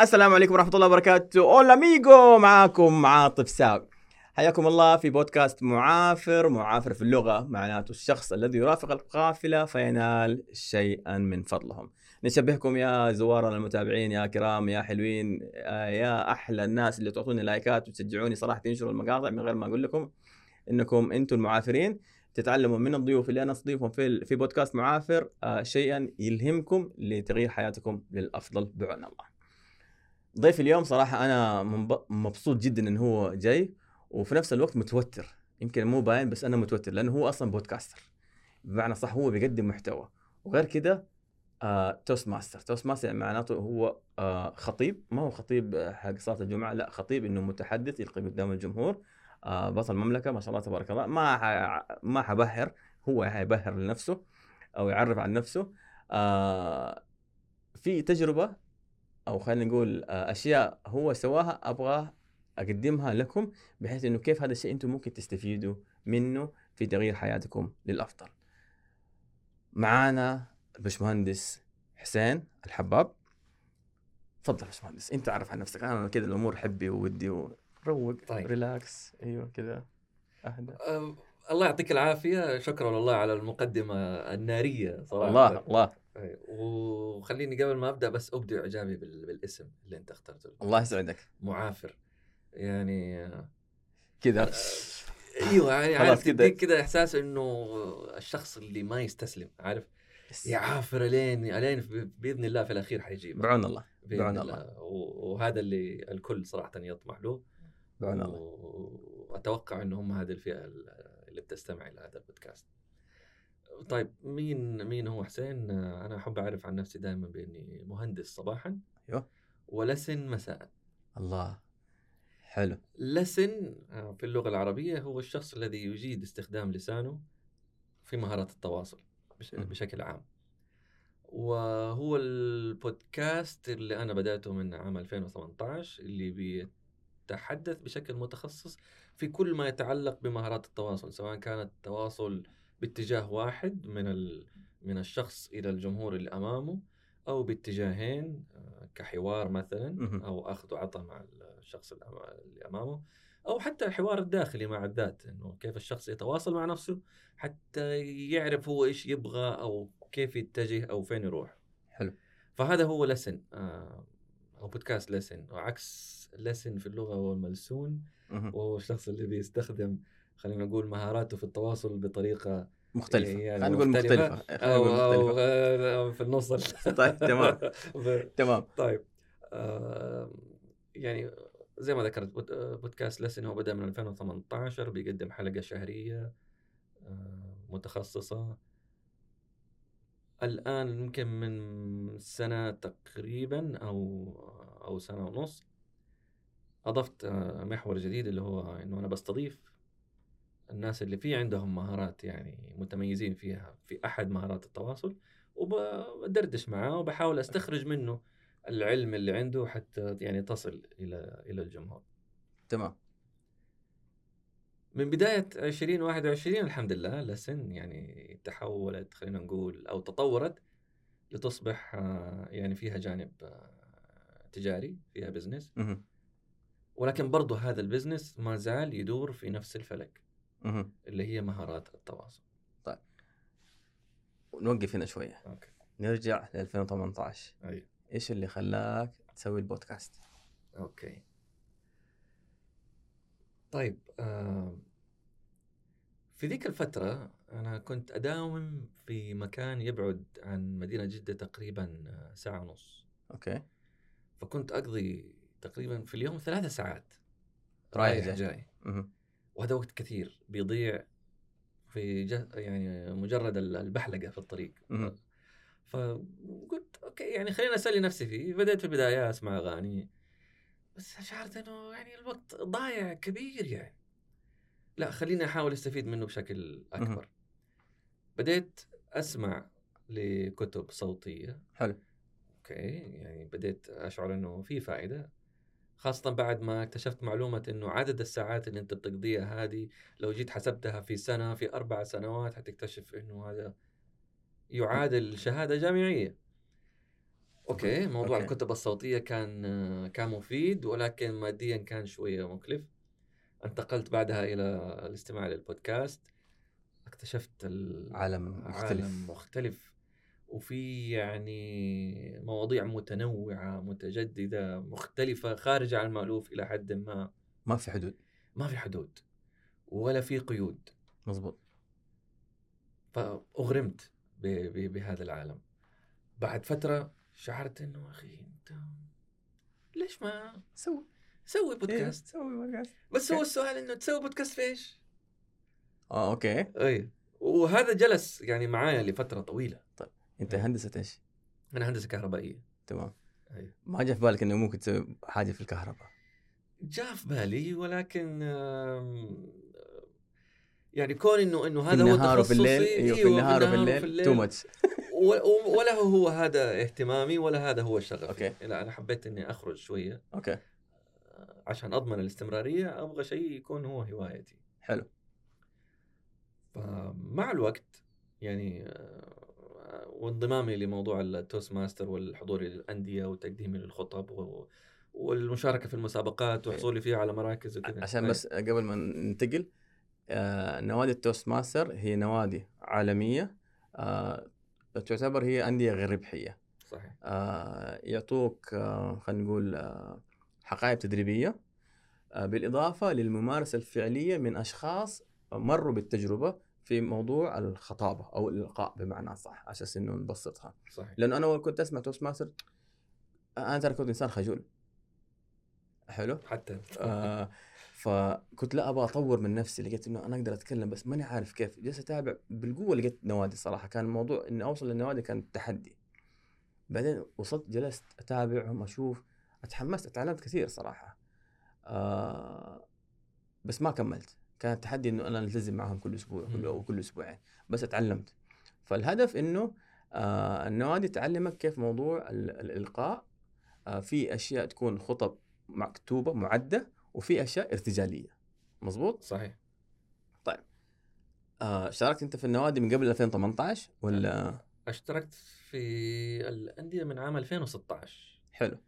السلام عليكم ورحمة الله وبركاته. أولا ميجو معاكم عاطف ساق. حياكم الله في بودكاست معافر معافر في اللغة معناته الشخص الذي يرافق القافلة فينال شيئا من فضلهم. نشبهكم يا زوارنا المتابعين يا كرام يا حلوين يا أحلى الناس اللي تعطوني لايكات وتشجعوني صراحة تنشروا المقاطع من غير ما أقول لكم إنكم أنتم المعافرين. تتعلموا من الضيوف اللي أنا أستضيفهم في في بودكاست معافر آه، شيئا يلهمكم لتغيير حياتكم للأفضل بعون الله. ضيف اليوم صراحة أنا مبسوط جدا ان هو جاي وفي نفس الوقت متوتر. يمكن مو باين بس أنا متوتر لأنه هو أصلا podcaster. بمعنى صح هو بيقدم محتوى. وغير كده آه Toastmaster Toastmaster يعني معناته هو آه خطيب. ما هو خطيب حق صلاة الجمعة لا خطيب إنه متحدث يلقي قدام الجمهور. بطل مملكه ما شاء الله تبارك الله ما. ما حبهر هو حيبهر لنفسه أو يعرف عن نفسه آه في تجربة أو خلينا نقول آه أشياء هو سواها أبغى أقدمها لكم بحيث إنه كيف هذا الشيء أنتم ممكن تستفيدوا منه في تغيير حياتكم للأفضل. معانا البشمهندس حسين الحباب. تفضل يا باشمهندس أنت عارف عن نفسك أنا كذا الأمور حبي وودي وروق طيب. طيب. ريلاكس أيوه كذا أهدى. أه، الله يعطيك العافية. شكرا والله على المقدمة النارية صراحة. الله الله. وخليني قبل ما أبدأ بس أبدي إعجابي بال- بالاسم اللي أنت اخترته. الله يسعدك. معافر. يعني كذا. أيوه يعني خلاص عارف. تديك كده إحساس إنه الشخص اللي ما يستسلم عارف؟ يعافر الين الين بإذن الله في الأخير حيجيب بعون الله بعون الله. و- وهذا اللي الكل صراحة يطمح له. بعون الله وأتوقع إنه هم هذه الفئة اللي بتستمع إلى هذا البودكاست. طيب مين مين هو حسين؟ أنا أحب أعرف عن نفسي دائما بإني مهندس صباحا أيوه ولسن مساء. الله حلو لسن آه، في اللغة العربية هو الشخص الذي يجيد استخدام لسانه في مهارات التواصل. بشكل عام. وهو البودكاست اللي أنا بدأته من عام 2018 اللي بيتحدث بشكل متخصص في كل ما يتعلق بمهارات التواصل سواء كانت التواصل باتجاه واحد من ال... من الشخص إلى الجمهور اللي أمامه أو باتجاهين آه، كحوار مثلا. أو أخذ وعطاء مع الشخص اللي أمامه أو حتى الحوار الداخلي مع الذات إنه كيف الشخص يتواصل مع نفسه حتى يعرف هو إيش يبغى أو كيف يتجه أو فين يروح حلو فهذا هو لسن آه، أو بودكاست لسن وعكس لسن في اللغة هو الملسون. وهو الشخص اللي بيستخدم خلينا نقول مهاراته في التواصل بطريقة مختلفة. يعني خلينا نقول مختلفة. خلينا أو, أو مختلفة. آه، في النص. ال- طيب، تمام. تمام. طيب. آه، يعني زي ما ذكرت بود- آه، بودكاست لسن هو بدأ من 2018 بيقدم حلقة شهرية آه، متخصصة. الآن يمكن من سنة تقريبا أو أو سنة ونص. أضفت آه، محور جديد اللي هو إنه أنا بستضيف الناس اللي في عندهم مهارات يعني متميزين فيها في أحد مهارات التواصل وبدردش معاه وبحاول أستخرج منه العلم اللي عنده حتى يعني تصل إلى إلى الجمهور. تمام. من بداية 2021 الحمد لله لسن يعني تحولت خلينا نقول أو تطورت لتصبح آه، يعني فيها جانب آه، تجاري فيها business. ولكن برضو هذا ال business ما زال يدور في نفس الفلك مهم. اللي هي مهارات التواصل. نوقف هنا شوية. okay. نرجع ل 2018 أي. إيش اللي خلاك تسوي البودكاست؟ أوكي. طيب آه في ذيك الفترة أنا كنت أداوم في مكان يبعد عن مدينة جدة تقريبا آه، ساعة ونص. okay. فكنت أقضي تقريبا في اليوم ثلاثة ساعات رايح جاي. جاي. وهذا وقت كثير بيضيع في يعني مجرد ال- البحلقة في الطريق. فقلت okay يعني خليني أسلي نفسي فيه. بدأت في البداية أسمع أغاني بس شعرت إنه يعني الوقت ضايع كبير يعني. لا خليني أحاول أستفيد منه بشكل أكبر. بديت أسمع لكتب صوتية. حلو. okay يعني بديت أشعر إنه في فائدة. خاصة بعد ما اكتشفت معلومة إنه عدد الساعات اللي أنت بتقضيها هذه لو جيت حسبتها في سنة في أربع سنوات حتكتشف إنه هذا يعادل شهادة جامعية. okay موضوع okay. الكتب الصوتية كان كان مفيد ولكن ماديا كان شوية مكلف. انتقلت بعدها إلى الاستماع للبودكاست. اكتشفت ال- عالم مختلف. عالم مختلف. وفي يعني مواضيع متنوعة متجددة مختلفة خارجه عن المألوف إلى حد ما. ما في حدود. ما في حدود ولا في قيود. مزبوط فأغرمت بهذا العالم. بعد فترة شعرت إنه أخي أنت ليش ما سوي. سوي بودكاست؟ سوي بودكاست. بس. هو السؤال إنه تسوي بودكاست في إيش؟ آه okay. اي وهذا جلس يعني معايا لفترة طويلة. أنت إيه. هندسة إيش؟ أنا هندسة كهربائية. تمام. أي. ما جاء في بالك إنه ممكن تسوي حاجة في الكهرباء؟ جاء في بالي ولكن يعني كون انه إنه في هذا هو النهار وفي الليل؟ تخصصي أيوه في أيوه، النهار وفي الليل؟ too much ولا هو هذا اهتمامي ولا هذا هو شغفي. okay. لا أنا حبيت إني أخرج شوية. okay. عشان أضمن الاستمرارية أبغى شيء يكون هو هوايتي. حلو. فمع الوقت يعني آه، وانضمامي لموضوع ال Toastmaster والحضور للانديه وتقديمي للخطب و- والمشاركة في المسابقات وحصولي فيها على مراكز وكذا. عشان أي. بس قبل ما ننتقل آه نوادي ال Toastmaster هي نوادي عالمية آه تعتبر هي أندية غير ربحية. صحيح. آه يعطوك آه خلينا نقول آه حقائب تدريبية آه بالإضافة للممارسة الفعلية من أشخاص مروا بالتجربة في موضوع الخطابة أو الإلقاء بمعنى صح عشان إنه نبسطها. صحيح. لأنه أنا كنت أسمع Toastmaster أنا ترى كنت إنسان خجول. حلو؟ حتى. آه فكنت لا أبغى أطور من نفسي لقيت إنه أنا أقدر أتكلم بس ماني عارف كيف. جلست أتابع بالقوة لقيت نوادي صراحة. كان الموضوع إني أوصل للنوادي كان تحدي. بعدين وصلت جلست أتابعهم أشوف أتحمست أتعلمت كثير صراحة. آه بس ما كملت. كان التحدي إنه أنا ألتزم معهم كل أسبوع كل. أو كل أسبوعين بس اتعلمت. فالهدف إنه آه النوادي تعلمك كيف موضوع ال- الإلقاء. آه في أشياء تكون خطب مكتوبة معدة وفي أشياء ارتجالية. مظبوط؟ صحيح. آه اشتركت أنت في النوادي من قبل 2018 ولا؟ أشتركت في الأندية من عام 2016 حلو.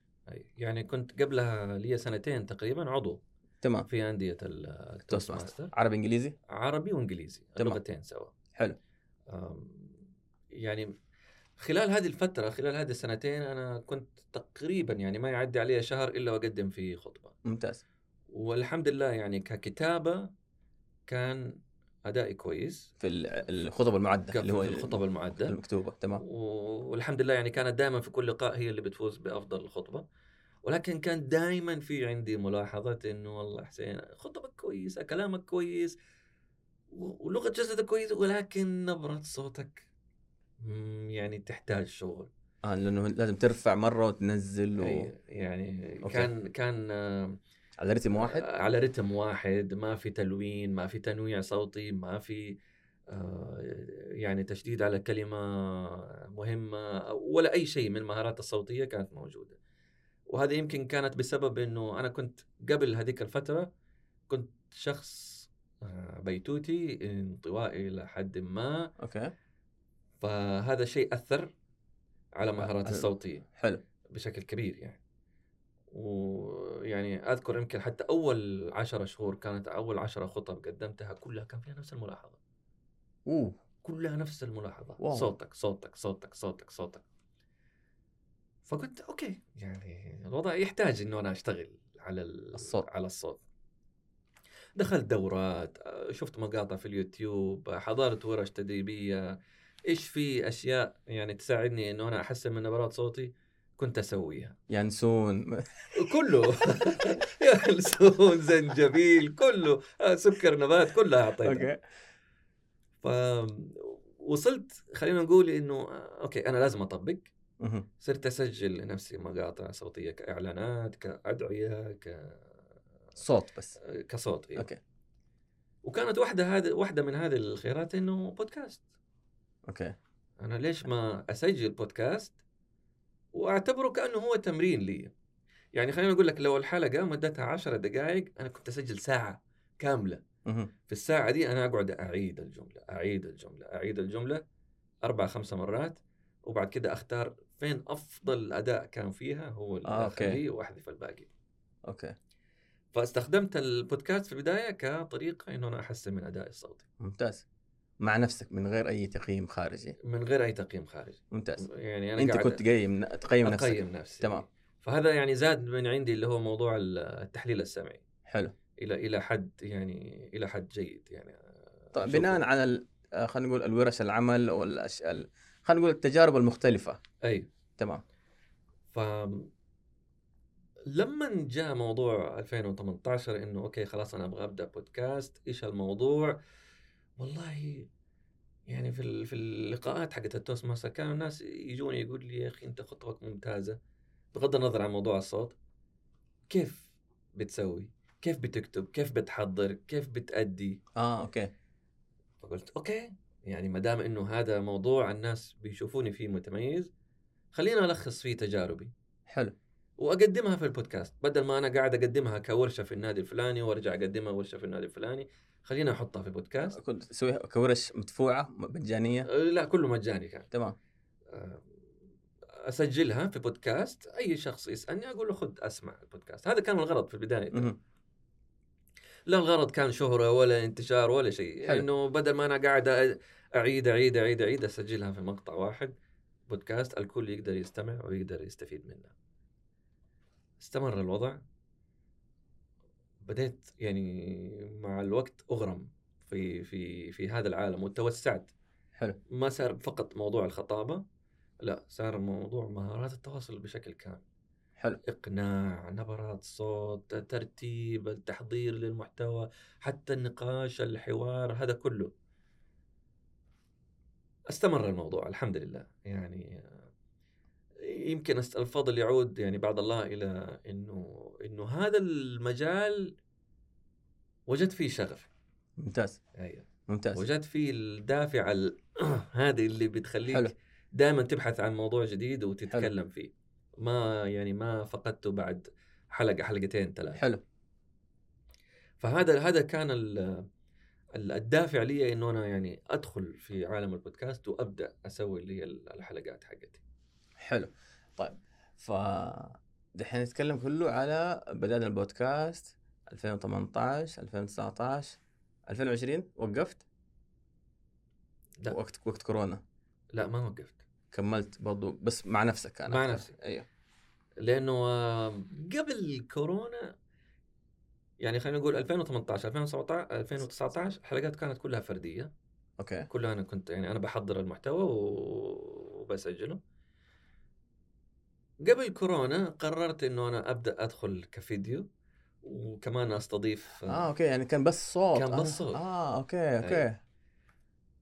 يعني كنت قبلها لي سنتين تقريبا عضو. تمام. في أندية ال- Toast ال Toastmaster عربي إنجليزي؟ عربي وإنجليزي تمام. اللغتين سوا. حلو. يعني خلال هذه الفترة خلال هذه السنتين أنا كنت تقريبا يعني ما يعدي علي شهر إلا وأقدم في خطبة. ممتاز. والحمد لله يعني ككتابة كان أدائي كويس. في ال- الخطب المعدة اللي هو الخطب المعدة. المكتوبة تمام. والحمد لله يعني كانت دائما في كل لقاء هي اللي بتفوز بأفضل خطبة. ولكن كان دائما في عندي ملاحظة إنه والله حسين خطبك كويسة كلامك كويس و- ولغة جسدك كويسة ولكن نبرة صوتك يعني تحتاج شغل. آه لأنه لازم ترفع مرة وتنزل و... يعني أوكي. كان كان آه، على رتم واحد؟ على رتم واحد ما في تلوين ما في تنويع صوتي ما في آه، يعني تشديد على كلمة مهمة ولا أي شيء من المهارات الصوتية كانت موجودة. وهذا يمكن كانت بسبب أنه أنا كنت قبل هذيك الفترة كنت شخص آه، بيتوتي انطوائي إلى حد ما. أوكي. فهذا الشيء أثر على على- مهاراتي الصوتية حلو. بشكل كبير يعني. ويعني أذكر يمكن حتى أول عشرة شهور كانت أول عشرة خطب قدمتها كلها كان فيها نفس الملاحظة. أوه. كلها نفس الملاحظة. wow. صوتك صوتك صوتك صوتك صوتك. فقلت okay يعني الوضع يحتاج إنه أنا أشتغل على ال- الصوت. على الصوت. دخلت دورات شفت مقاطع في اليوتيوب حضرت ورش تدريبية. إيش في أشياء يعني تساعدني إنه أنا أحسن من نبرات صوتي؟ كنت أسويها. ينسون. كله. ينسون زنجبيل كله. سكر نبات كلها أعطيتها. okay. ف وصلت خلينا نقول إنه okay أنا لازم أطبق. صرت أسجل لنفسي مقاطع صوتية كإعلانات كأدعية ك... صوت بس. كصوت إيه. okay. وكانت واحدة هذه واحدة من هذه الخيارات إنه بودكاست أوكي. أنا ليش ما أسجل بودكاست وأعتبره كأنه هو تمرين لي. يعني خلينا نقول لك لو الحلقة مدتها عشرة دقائق أنا كنت أسجل ساعة كاملة. في الساعة دي أنا أقعد أعيد الجملة أعيد الجملة أعيد الجملة أربع خمسة مرات وبعد كده أختار فين أفضل اداء كان فيها هو اللي آه،. اخليه واحذف الباقي. أوكي. فاستخدمت البودكاست في البداية كطريقة إنه أنا أحسن من ادائي الصوتي ممتاز. مع نفسك من غير أي تقييم خارجي. من غير أي تقييم خارجي. ممتاز. يعني أنا أنت قاعد كنت تقيم تقيم نفسك. أقيم نفسي. تمام. فهذا يعني زاد من عندي اللي هو موضوع التحليل السمعي. حلو. إلى إلى حد يعني إلى حد جيد يعني. طيب. بناء على آه، خلينا نقول الورش العمل والاشياء ال- خلينا نقول التجارب المختلفة. أي. تمام. ف لما جاء موضوع 2018 إنه okay خلاص أنا أبغى أبدأ بودكاست إيش الموضوع؟ والله يعني في في اللقاءات حقت ال Toastmaster كانوا الناس يجوني يقول لي يا أخي أنت خطبك ممتازة. بغض النظر عن موضوع الصوت. كيف بتسوي؟ كيف بتكتب؟ كيف بتحضر؟ كيف بتأدي؟ آه okay. فقلت okay. يعني ما دام إنه هذا موضوع الناس بيشوفوني فيه متميز خلينا ألخص فيه تجاربي. حلو. وأقدمها في البودكاست. بدل ما أنا قاعد أقدمها كورشة في النادي الفلاني وأرجع أقدمها ورشة في النادي الفلاني خلينا أحطها في بودكاست كنت تسويها كورش مدفوعة مجانية؟ أه، لا كله مجاني كان. تمام. أه، أسجلها في بودكاست. أي شخص يسألني أقول له خذ أسمع البودكاست. هذا كان الغرض في البداية. مهم. لا الغرض كان شهرة ولا انتشار ولا شيء. إنه بدل ما أنا قاعد أعيد أعيد أعيد أعيد أسجلها في مقطع واحد. بودكاست الكل يقدر يستمع ويقدر يستفيد منه. استمر الوضع. بديت يعني مع الوقت أغرم في في في هذا العالم وتوسعت. حلو. ما صار فقط موضوع الخطابة لا صار موضوع مهارات التواصل بشكل كامل. حلو. إقناع نبرات صوت ترتيب التحضير للمحتوى حتى النقاش الحوار هذا كله. أستمر الموضوع الحمد لله. يعني يمكن الفضل يعود يعني بعد الله إلى إنه إنه هذا المجال وجدت فيه شغف. ممتاز. أيوه. ممتاز. وجدت فيه الدافع ال- هذه اللي بتخليك حلو. دائما تبحث عن موضوع جديد وتتكلم فيه. ما يعني ما فقدته بعد حلقة حلقتين ثلاثة. حلو. فهذا هذا كان الدافع لي إنه أنا يعني أدخل في عالم البودكاست وأبدأ أسوي اللي هي الحلقات حقتي حلو طيب ف دحين نتكلم كله على بدانا البودكاست 2018 2019 2020 وقفت لا. وقت وقت كورونا لا ما وقفت كملت برضو بس مع نفسك أنا مع. نفسي. أيوه لأنه آه، قبل كورونا يعني خلينا نقول 2018 2017 2019 الحلقات كانت كلها فردية. أوكي. كلها أنا كنت يعني أنا بحضر المحتوى وبسجله. قبل كورونا قررت إنه أنا أبدأ أدخل كفيديو وكمان أستضيف آه أوكي يعني كان بس صوت. كان آه. بس صوت. آه أوكي أوكي. أيوة.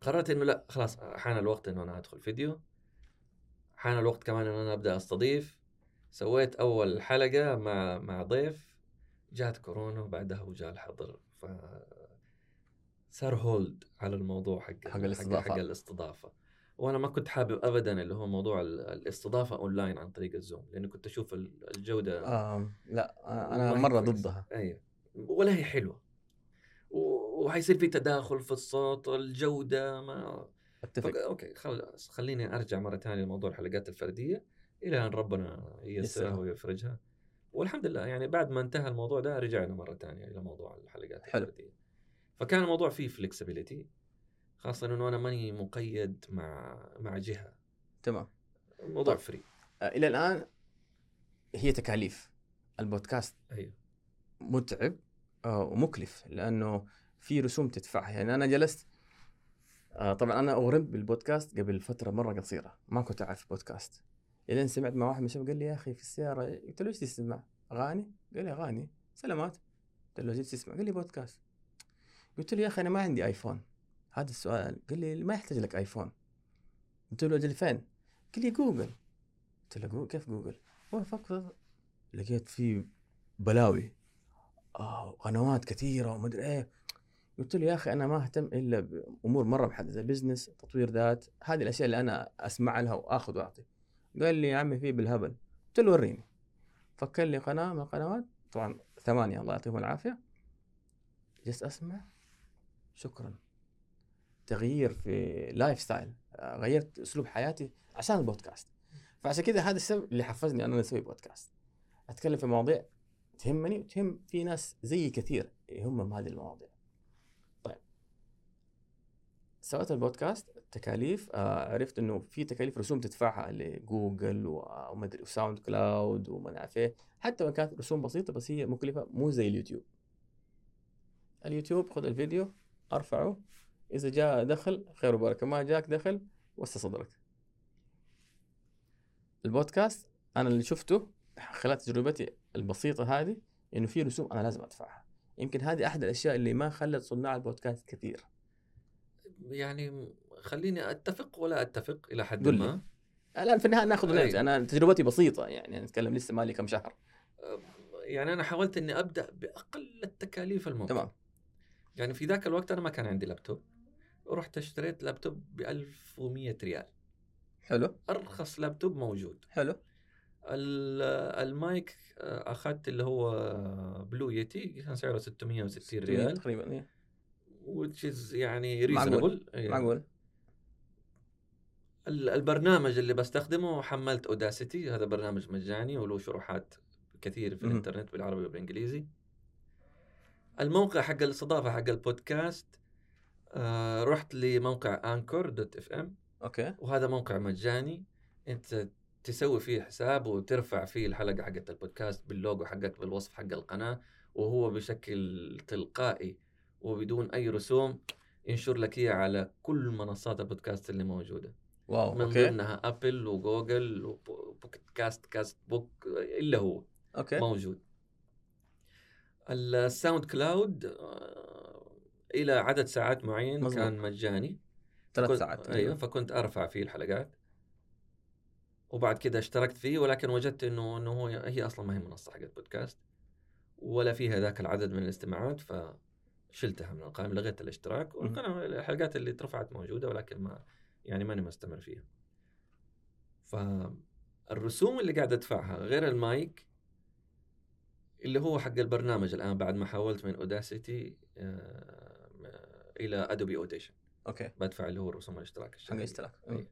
قررت إنه لا خلاص حان الوقت إنه أنا أدخل فيديو. حان الوقت كمان إنه أنا أبدأ أستضيف. سويت أول حلقة مع مع ضيف. جات كورونا وبعدها وجاء الحظر ف صار hold على الموضوع حق حق الاستضافة. حق الاستضافة وأنا ما كنت حابب ابدا اللي هو موضوع ال- الاستضافة اونلاين عن طريق الزوم لأنه كنت أشوف ال- الجودة آه لا آه أنا مرة كويسة. ضدها أيوه ولا هي حلوة وحيصير في تداخل في الصوت الجودة ما أتفق فق... أوكي خليني أرجع مرة ثانية لموضوع الحلقات الفردية إلى أن ربنا ييسرها يسرها. ويفرجها والحمد لله يعني بعد ما انتهى الموضوع ده رجعنا مرة ثانية إلى موضوع الحلقات حلو. فكان الموضوع فيه flexibility خاصة إنه أنا ماني مقيد مع مع جهة. تمام. الموضوع طيب. free آه إلى الآن هي تكاليف. البودكاست أيوه. متعب آه ومكلف لأنه في رسوم تدفعها. يعني أنا جلست آه طبعا أنا اغرمت بالبودكاست قبل فترة مرة قصيرة. ما كنت أعرف البودكاست الين سمعت مع واحد من الشباب قال لي يا أخي في السيارة قلت له إيش تسمع؟ أغاني؟ قال لي أغاني. سلامات. قلت له جيت تسمع؟ قال لي بودكاست. قلت له يا أخي أنا ما عندي آيفون. هذا السؤال. قال لي ما يحتاج لك آيفون. قلت له أجل فين؟ قال لي جوجل. قلت له جوجل كيف جوجل؟ فقط لقيت فيه بلاوي. آه قنوات كثيرة ومدري إيه. قلت له يا أخي أنا ما أهتم إلا بأمور مرة محدده business تطوير ذات. هذه الأشياء اللي أنا أسمع لها وآخذ وأعطي. قال لي يا عمي في بالهبل. قلت له وريني. فكر لي قناة من القنوات. طبعا ثمانية الله يعطيهم العافية. جلست أسمع. شكرا. تغيير في lifestyle غيرت أسلوب حياتي عشان البودكاست. فعشان كذا هذا السبب اللي حفزني أنا أسوي بودكاست. أتكلم في مواضيع تهمني وتهم في ناس زيي كثير يهمهم هذه المواضيع. طيب. سويت البودكاست. التكاليف آه عرفت إنه في تكاليف رسوم تدفعها لجوجل و- وما أدري و SoundCloud وما اعرف إيه. حتى وان كانت رسوم بسيطة بس هي مكلفة مو زي اليوتيوب. اليوتيوب خذ الفيديو أرفعه. إذا جاء دخل خير وبركة. ما جاك دخل وسع صدرك. البودكاست أنا اللي شفته خلال تجربتي البسيطة هذه إنه في رسوم أنا لازم أدفعها. يمكن هذه أحد الأشياء اللي ما خلت صناع البودكاست كثير. يعني خليني أتفق ولا أتفق إلى حد. ما. الآن في النهاية ناخذ أي. نفسي أنا تجربتي بسيطة يعني نتكلم لسه مالي كم شهر. يعني أنا حاولت إني أبدأ بأقل التكاليف الممكن تمام. يعني في ذاك الوقت أنا ما كان عندي لابتوب رحت اشتريت لابتوب ب 1100 ريال. حلو. أرخص لابتوب موجود. حلو. ال- المايك أخذت اللي هو Blue Yeti كان سعره 660 ريال. تقريبا إيه. which is يعني معقول. reasonable معقول. البرنامج اللي بستخدمه حملت Audacity هذا برنامج مجاني وله شروحات كثير في. الإنترنت بالعربي وبالإنجليزي. الموقع حق الاستضافة حق البودكاست آه رحت لموقع Anchor dot FM أوكي. وهذا موقع مجاني. أنت تسوي فيه حساب وترفع فيه الحلقة حقت البودكاست باللوجو حقك بالوصف حق القناة وهو بشكل تلقائي وبدون أي رسوم ينشر لك إياه على كل منصات البودكاست اللي موجودة. wow من أوكي. ضمنها Apple وجوجل و Pocket Casts كاست بوك إلا هو. أوكي. موجود. ال SoundCloud آه، إلى عدد ساعات معين مظبوط. كان مجاني. ثلاث ساعات أيوه فكنت أرفع فيه الحلقات. وبعد كده اشتركت فيه ولكن وجدت انه إنه هو هي أصلا ما هي منصة حقت بودكاست ولا فيها ذاك العدد من الاستماعات فشلتها من القائمة لغيت الاشتراك. وكان الحلقات اللي اترفعت موجودة ولكن ما يعني ماني مستمر فيها. فالرسوم اللي قاعد أدفعها غير المايك اللي هو حق البرنامج الآن بعد ما حولت من Audacity إلى Adobe Audition أوكي. بدفع اللي هو رسوم الاشتراك حق الشهري الاشتراك أي.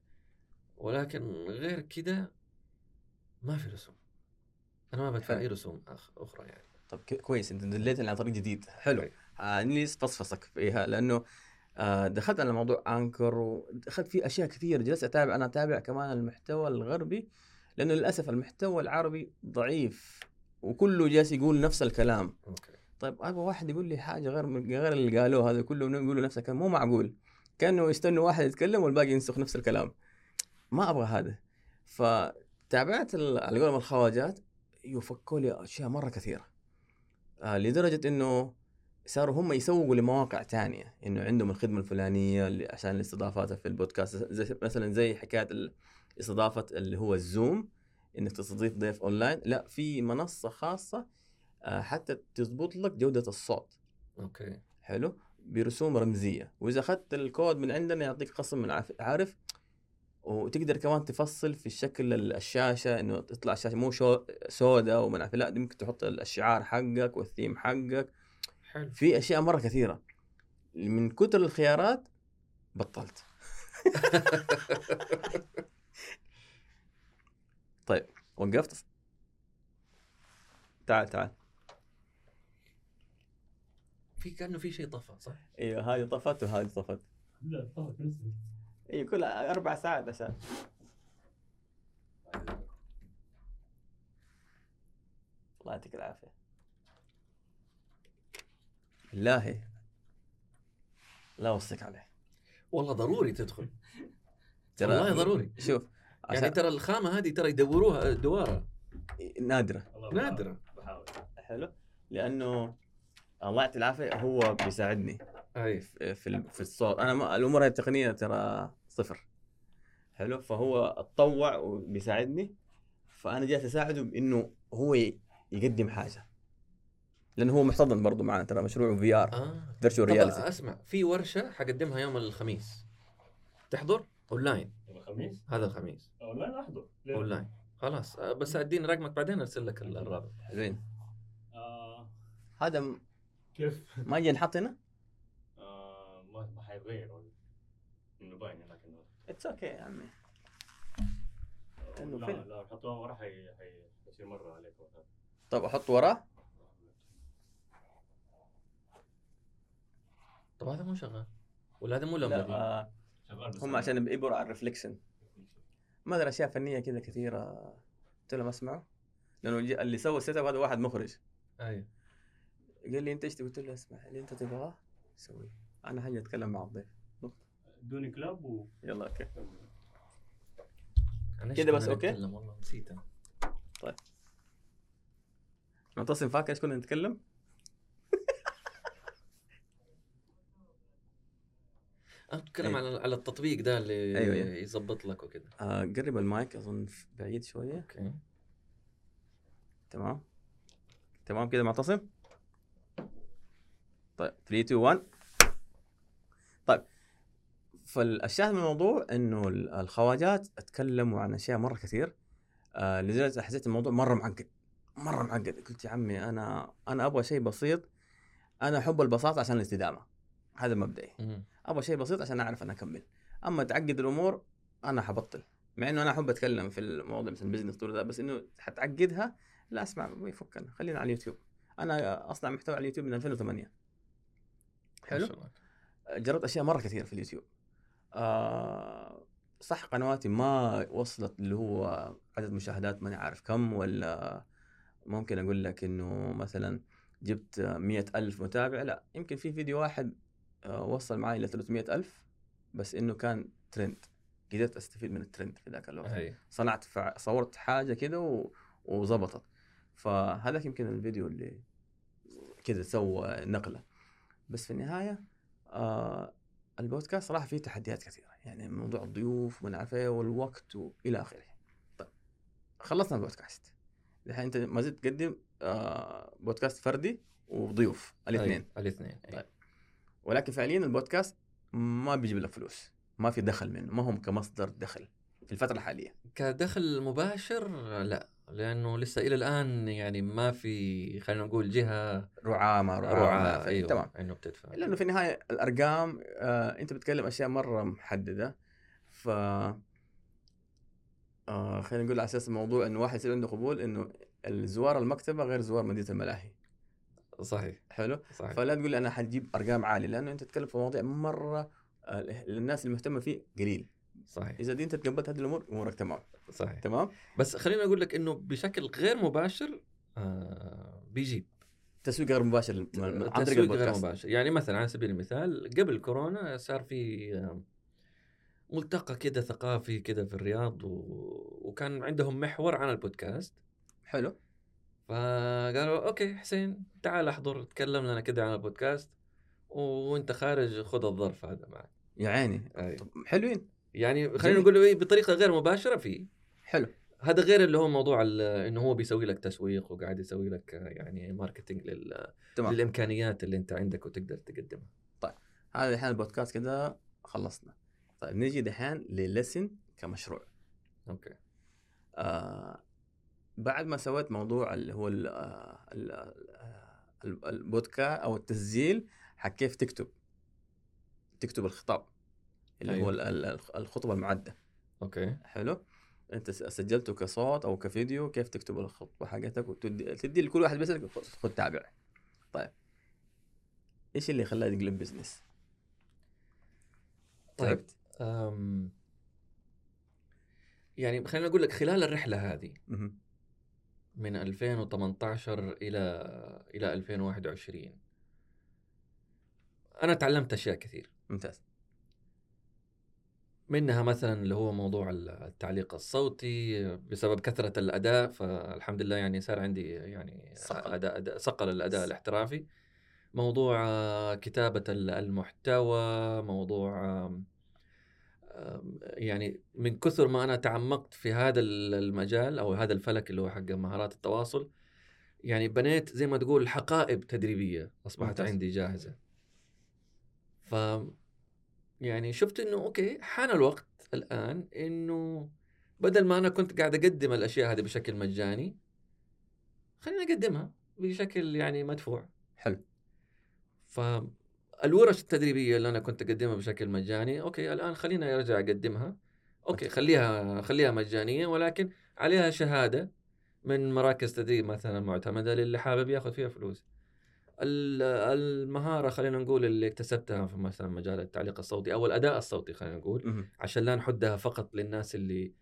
ولكن غير كده ما في رسوم. أنا ما بدفع. أي رسوم. أخرى يعني. طب كويس إنت دليتني على طريق جديد. حلو. أي. آه nice فصفصك فيها؟ لأنه آه دخلت على موضوع أنكر ودخلت فيه أشياء كثير جلست أتابع أنا أتابع كمان المحتوى الغربي لأنه للأسف المحتوى العربي ضعيف وكله جالس يقول نفس الكلام. أوكي. طيب أبغى واحد يقول لي حاجة غير غير اللي قالوه هذا كله يقولوا نفس الكلام مو معقول. كأنه يستنوا واحد يتكلم والباقي ينسخ نفس الكلام. ما أبغى هذا. فتابعت على قولهم الخواجات يفكوا لي أشياء مرة كثيرة. آه لدرجة إنه صاروا هم يسوقوا لمواقع تانية إنه عندهم الخدمة الفلانية اللي عشان الاستضافات في البودكاست زي مثلا زي حكاية استضافة اللي هو ال Zoom إنك تستضيف ضيف أونلاين لا في منصة خاصة آه، حتى تضبط لك جودة الصوت. أوكي. حلو؟ برسوم رمزية. وإذا أخذت الكود من عندنا يعطيك خصم من عارف- وتقدر كمان تفصل في الشكل ال- الشاشة إنه تطلع الشاشه مو شو سودا وما لا ممكن تحط الشعار حقك والثيم حقك حلو. في أشياء مرة كثيرة. من كتر الخيارات بطلت. طيب وقفت؟ تعال تعال. في كأنه في شيء طفى صح؟ أيوه هذه طفت وهذه طفت. لا لسه أيوه كلها أربع ساعات عشان الله يعطيك العافية. بالله. لا أوصيك عليه. والله ضروري تدخل. ترى والله ضروري. شوف يعني عشان ترى الخامة هذه ترى يدوروها دوارة. نادرة. نادرة. بحاول. حلو. لأنه الله يعطي العافية هو بيساعدني أي. في في ال- في الصوت. أنا ما الأمور التقنية ترى صفر. حلو. فهو اتطوع وبيساعدني. فأنا جالس أساعده بإنه هو يقدم حاجة. لأنه هو محتضن برضه معنا ترى مشروع VR آه. virtual reality أسمع في ورشة حقدمها يوم الخميس. تحضر؟ أونلاين. الخميس؟ هذا الخميس. أونلاين أحضر. ليه؟ أونلاين. خلاص آه، بس أديني رقمك بعدين أرسل لك ال- الرابط. زين. آه. هذا م- كيف؟ ما يجي نحط هنا؟ آه ما ما حيتغير. ولا انه باين هناك انه it's okay يا عمي. إنه لا فيلم. لا حطوها ورا حي حي يصير مرة عليك. طب أحط وراه؟ طب هذا مو شغال. ولا هذا مو لا لمبه آه هم عشان بيبروا على ال reflection ما أدري أشياء فنية كذا كثيرة. قلت لهم أسمعوا. لأنه جي- اللي سوى ال setup هذا واحد مخرج. أي. قال لي أنت إيش؟ قلت له أسمع اللي أنت تبغاه سويه. أنا حاجة أتكلم مع الضيف. ادوني كلاب و يلا okay. كده بس؟ نتكلم؟ والله نسيت أنا. معتصم فاكر إيش كنا نتكلم؟ أنا بتكلم أي. على على التطبيق ده اللي أيوة، أيوة. يظبط لك وكذا آه قرب المايك أظن بعيد شوية. okay. تمام. تمام كده معتصم؟ طيب 3 2 1 طيب فالشاهد من الموضوع إنه ال- الخواجات أتكلموا عن أشياء مرة كثير. آه لدرجة حسيت الموضوع مرة معقد مرة معقد. قلت يا عمي أنا أنا أبغى شيء بسيط. أنا أحب البساطة عشان الاستدامة. هذا مبدئي. أبغى شيء بسيط عشان أعرف أنا أكمل. أما تعقد الأمور أنا حبطل. مع إنه أنا أحب أتكلم في المواضيع مثل البزنس طول ده بس إنه حتعقدها لا أسمع يفكنا. خلينا على اليوتيوب. أنا أصنع محتوى على اليوتيوب من 2008 ما حلو. جربت أشياء مرة كثير في اليوتيوب. آه صح قنواتي ما وصلت اللي هو عدد مشاهدات ماني عارف كم ولا ممكن أقول لك إنه مثلا جبت مية ألف متابع؟ لا. يمكن في فيديو واحد وصل معي ل 300 ألف بس إنه كان ترند قدرت أستفيد من الترند في ذاك الوقت. أي. صنعت فع... صورت حاجة كده و... وظبطت. فهذاك يمكن الفيديو اللي كده سوى نقلة. بس في النهاية آه البودكاست صراحة فيه تحديات كثيرة. يعني موضوع الضيوف وما عارف إيه والوقت والى آخره. طيب خلصنا البودكاست. الحين أنت ما زلت تقدم آه بودكاست فردي وضيوف الاثنين أي. الاثنين. أي. طيب. ولكن فعليا البودكاست ما بيجيب لك فلوس ما في دخل منه ما هم كمصدر دخل في الفترة الحالية. كدخل مباشر لا لأنه لسه إلى الآن يعني ما في خلينا نقول جهة رعاة ما رعاة, ما- أيوه تمام. إنه بتدفع. لأنه في النهاية الأرقام آه أنت بتتكلم أشياء مرة محددة ف آه خلينا نقول على أساس الموضوع إنه واحد يصير عنده قبول إنه الزوار المكتبة غير زوار مدينة الملاهي. صحيح حلو. صحيح. فلا تقول أنا حجيب أرقام عالية لأنه أنت تتكلم في مواضيع مرة آه الناس المهتمه فيه قليل. صحيح. إذا دي أنت تقبلت هذه الأمور أمورك تمام. صحيح. تمام؟ بس خليني أقول لك إنه بشكل غير مباشر آه بيجيب. تسويق غير مباشر عن طريق غير مباشر. يعني مثلا على سبيل المثال قبل كورونا صار في آه، ملتقى كده ثقافي كده في الرياض و... وكان عندهم محور عن البودكاست. حلو. فقالوا okay حسين تعال احضر تكلم لنا كده عن البودكاست وانت خارج خذ الظرف هذا معك. يا عيني. أي. حلوين. يعني خلينا. نقول إيه، بطريقة غير مباشرة في حلو. هذا غير اللي هو موضوع إنه هو بيسوي لك تسويق وقاعد يسوي لك يعني marketing لل... تمام. للإمكانيات اللي أنت عندك وتقدر تقدمها. هذا الحين البودكاست كده خلصنا. طيب نجي دحين للسن كمشروع. okay. آه بعد ما سويت موضوع اللي هو ال- آه، ال- آه، ال- البودكاست أو التسجيل حق كيف تكتب تكتب الخطاب اللي أيوة. هو ال- ال- الخطبة المعدة okay حلو أنت سجلته كصوت أو كفيديو كيف تكتب الخطبة حقتك وتدي تدي لكل واحد بيسألك خذ تابع طيب إيش اللي خلاه يقلب business؟ طيب؟ أم... يعني خلينا نقول لك خلال الرحلة هذه. من 2018 إلى إلى 2021 أنا تعلمت أشياء كثير. ممتاز. منها مثلا اللي هو موضوع التعليق الصوتي بسبب كثرة الأداء فالحمد لله يعني صار عندي يعني صقل. أداء, أداء صقل الأداء الاحترافي. موضوع آه، كتابة ال- المحتوى موضوع يعني من كثر ما أنا تعمقت في هذا ال- المجال أو هذا الفلك اللي هو حق مهارات التواصل يعني بنيت زي ما تقول حقائب تدريبية أصبحت ممتاز. عندي جاهزة. ف يعني شفت إنه okay حان الوقت الآن إنه بدل ما أنا كنت قاعد أقدم الأشياء هذه بشكل مجاني خليني أقدمها بشكل يعني مدفوع. حلو. ف الورش التدريبية اللي أنا كنت أقدمها بشكل مجاني okay الآن خلينا أرجع أقدمها. okay خليها خليها مجانية ولكن عليها شهادة من مراكز تدريب مثلا معتمدة للي حابب يأخذ فيها فلوس. ال- المهارة خلينا نقول اللي اكتسبتها في مثلا مجال التعليق الصوتي أو الأداء الصوتي خلينا نقول. عشان لا نحدها فقط للناس اللي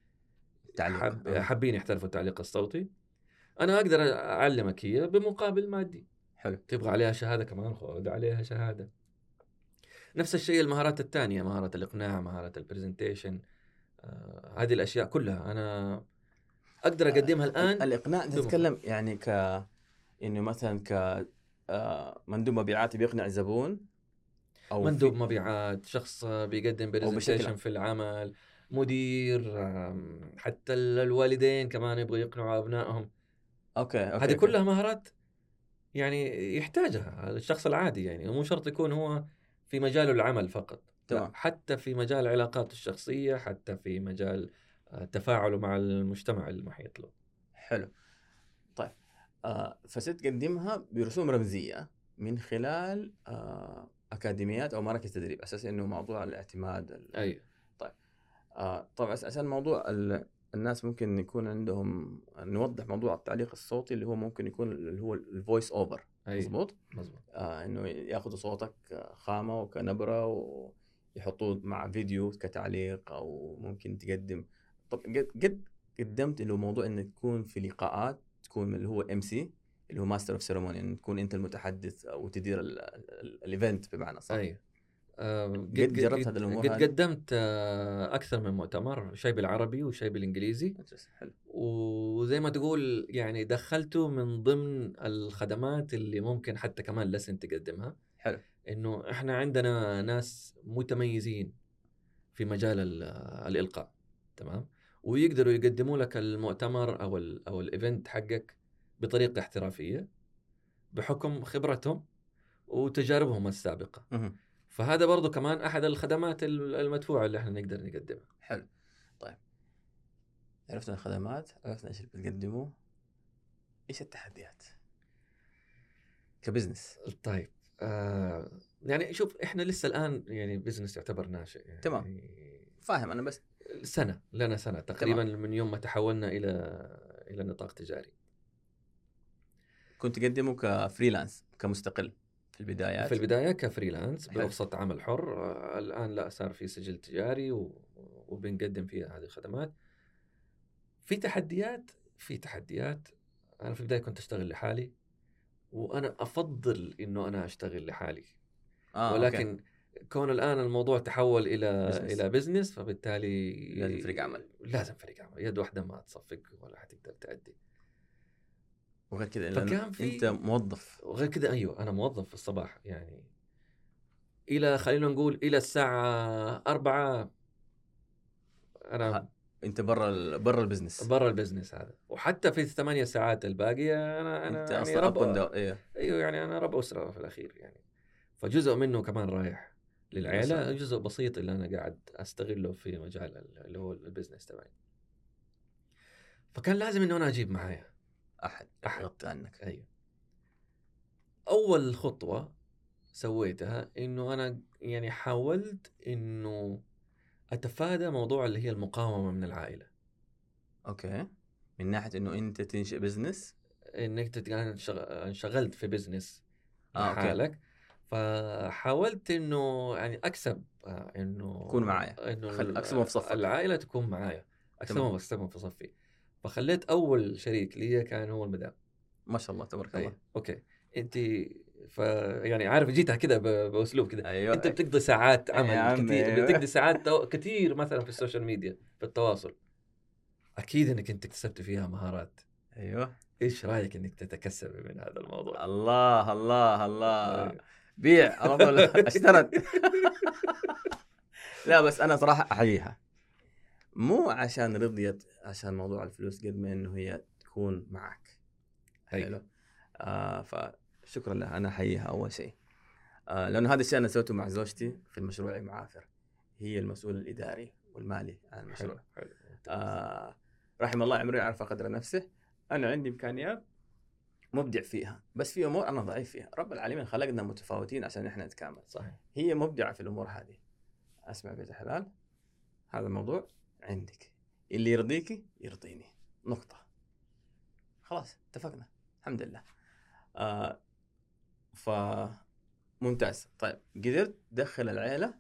حاب. حابين يحترفوا التعليق الصوتي. أنا أقدر أعلمك هي بمقابل مادي. حلو. تبغى عليها شهادة كمان؟ خذ عليها شهادة. نفس الشيء المهارات الثانية مهارة الإقناع مهارة البرزنتيشن آه هذه الأشياء كلها أنا أقدر أقدمها الآن الإقناع تتكلم يعني ك إنه مثلا ك آه، مندوب مبيعات بيقنع الزبون أو مندوب مبيعات شخص بيقدم presentation. في العمل مدير حتى ال- الوالدين كمان يبغوا يقنعوا أبنائهم okay okay هذه. كلها مهارات يعني يحتاجها الشخص العادي يعني مو شرط يكون هو في مجاله العمل فقط. تمام. حتى في مجال علاقاته الشخصية حتى في مجال آه، تفاعله مع المجتمع المحيط له. حلو. طيب آه فستقدمها برسوم رمزية من خلال آه أكاديميات أو مراكز تدريب أساس إنه موضوع الاعتماد ال- أي. آه طبعا عشان موضوع ال- الناس ممكن يكون عندهم نوضح موضوع التعليق الصوتي اللي هو ممكن يكون اللي هو ال voice over مظبوط؟ مزبوط آه إنه ياخذوا صوتك خامة وكنبرة ويحطوه مع فيديو كتعليق أو ممكن تقدم. طب قد قد قدمت هو موضوع إنك تكون في لقاءات تكون اللي هو MC اللي هو master of ceremony إنه تكون أنت المتحدث أو تدير ال- ال- ال event بمعنى صح؟ أي. آه، قد جربت هذه الأمور قد؟ قدمت آه، أكثر من مؤتمر شيء بالعربي وشيء بالإنجليزي. حلو. وزي ما تقول يعني دخلته من ضمن الخدمات اللي ممكن حتى كمان لسن تقدمها. حلو. إنه إحنا عندنا ناس متميزين في مجال ال- الإلقاء تمام؟ ويقدروا يقدموا لك المؤتمر أو ال أو الايفنت حقك بطريقة احترافية بحكم خبرتهم وتجاربهم السابقة. فهذا برضو كمان أحد الخدمات ال- المدفوعة اللي إحنا نقدر نقدمها. حلو. طيب. عرفنا الخدمات عرفنا إيش اللي بتقدموه. إيش التحديات؟ ك business. طيب آه يعني شوف إحنا لسه الآن يعني business يعتبر ناشئ يعني. تمام. فاهم أنا بس سنة لنا سنة تقريبا من يوم ما تحولنا إلى إلى نطاق تجاري. كنت تقدمه ك freelance كمستقل. في البدايات في البداية ك freelance. برخصة عمل حر آه، الآن لا صار في سجل تجاري و... وبنقدم فيها هذه الخدمات في تحديات في تحديات أنا في البداية كنت أشتغل لحالي وأنا أفضل إنه أنا أشتغل لحالي آه ولكن okay. كون الآن الموضوع تحول إلى business. إلى business فبالتالي لازم فريق عمل. لازم فريق عمل يد واحدة ما تصفق ولا حتقدر تأدي وغير كذا فكان في- أنت موظف. وغير كذا أيوه أنا موظف في الصباح يعني إلى خلينا نقول إلى الساعة أربعة. أنا ها. أنت برا ال- برا البزنس. برا البزنس هذا. وحتى في الثمانية ساعات الباقية أنا أنا أنت يعني أصلا رب اب اند أيوه يعني أنا رب أسرة في الأخير يعني. فجزء منه كمان رايح للعيلة. جزء بسيط اللي أنا قاعد أستغله في مجال ال- اللي هو البزنس تبعي. فكان لازم إنه أنا أجيب معايا. أحد أحد. يغطي عنك أيوه أول خطوة سويتها إنه أنا يعني حاولت إنه أتفادى موضوع اللي هي المقاومة من العائلة okay من ناحية إنه أنت تنشئ business إنك انشغ- انشغلت في business آه،. لحالك فحاولت إنه يعني أكسب آه، إنه كون معايا. إنه أكسبهم في صفك. العائلة تكون معايا. أكسبهم اكسبهم في صفي فخليت أول شريك لي كان هو المدام. ما شاء الله تبارك أي. الله. okay. انت ف يعني عارف جيتها كده ب- بأسلوب كده. أيوه انت بتقضي ساعات عمل عمي، كثير أيوة. بتقضي ساعات تو... كثير مثلا في ال social media في التواصل. أكيد إنك أنت اكتسبت فيها مهارات. أيوه. إيش رأيك إنك تتكسبي من هذا الموضوع؟ الله الله الله. أيوة. بيع على طول اشترت. لا بس أنا صراحة أحييها. مو عشان رضيت عشان موضوع الفلوس قد ما إنه هي تكون معك. حلو؟ آه فشكرا لها. أنا أحييها أول شيء. آه لأنه هذا الشيء أنا سويته مع زوجتي في المشروع معافر هي المسؤول الإداري والمالي عن المشروع. حلو حلو. آه رحم الله عمري عرف قدر نفسه. أنا عندي إمكانيات مبدع فيها. بس في أمور أنا ضعيف فيها. رب العالمين خلقنا متفاوتين عشان إحنا نتكامل. صحيح. هي مبدعة في الأمور هذه. أسمع بيت حلال. هذا الموضوع. عندك. اللي يرضيكي يرضيني. نقطة. خلاص اتفقنا. الحمد لله. آه ف ممتاز. طيب قدرت تدخل العيلة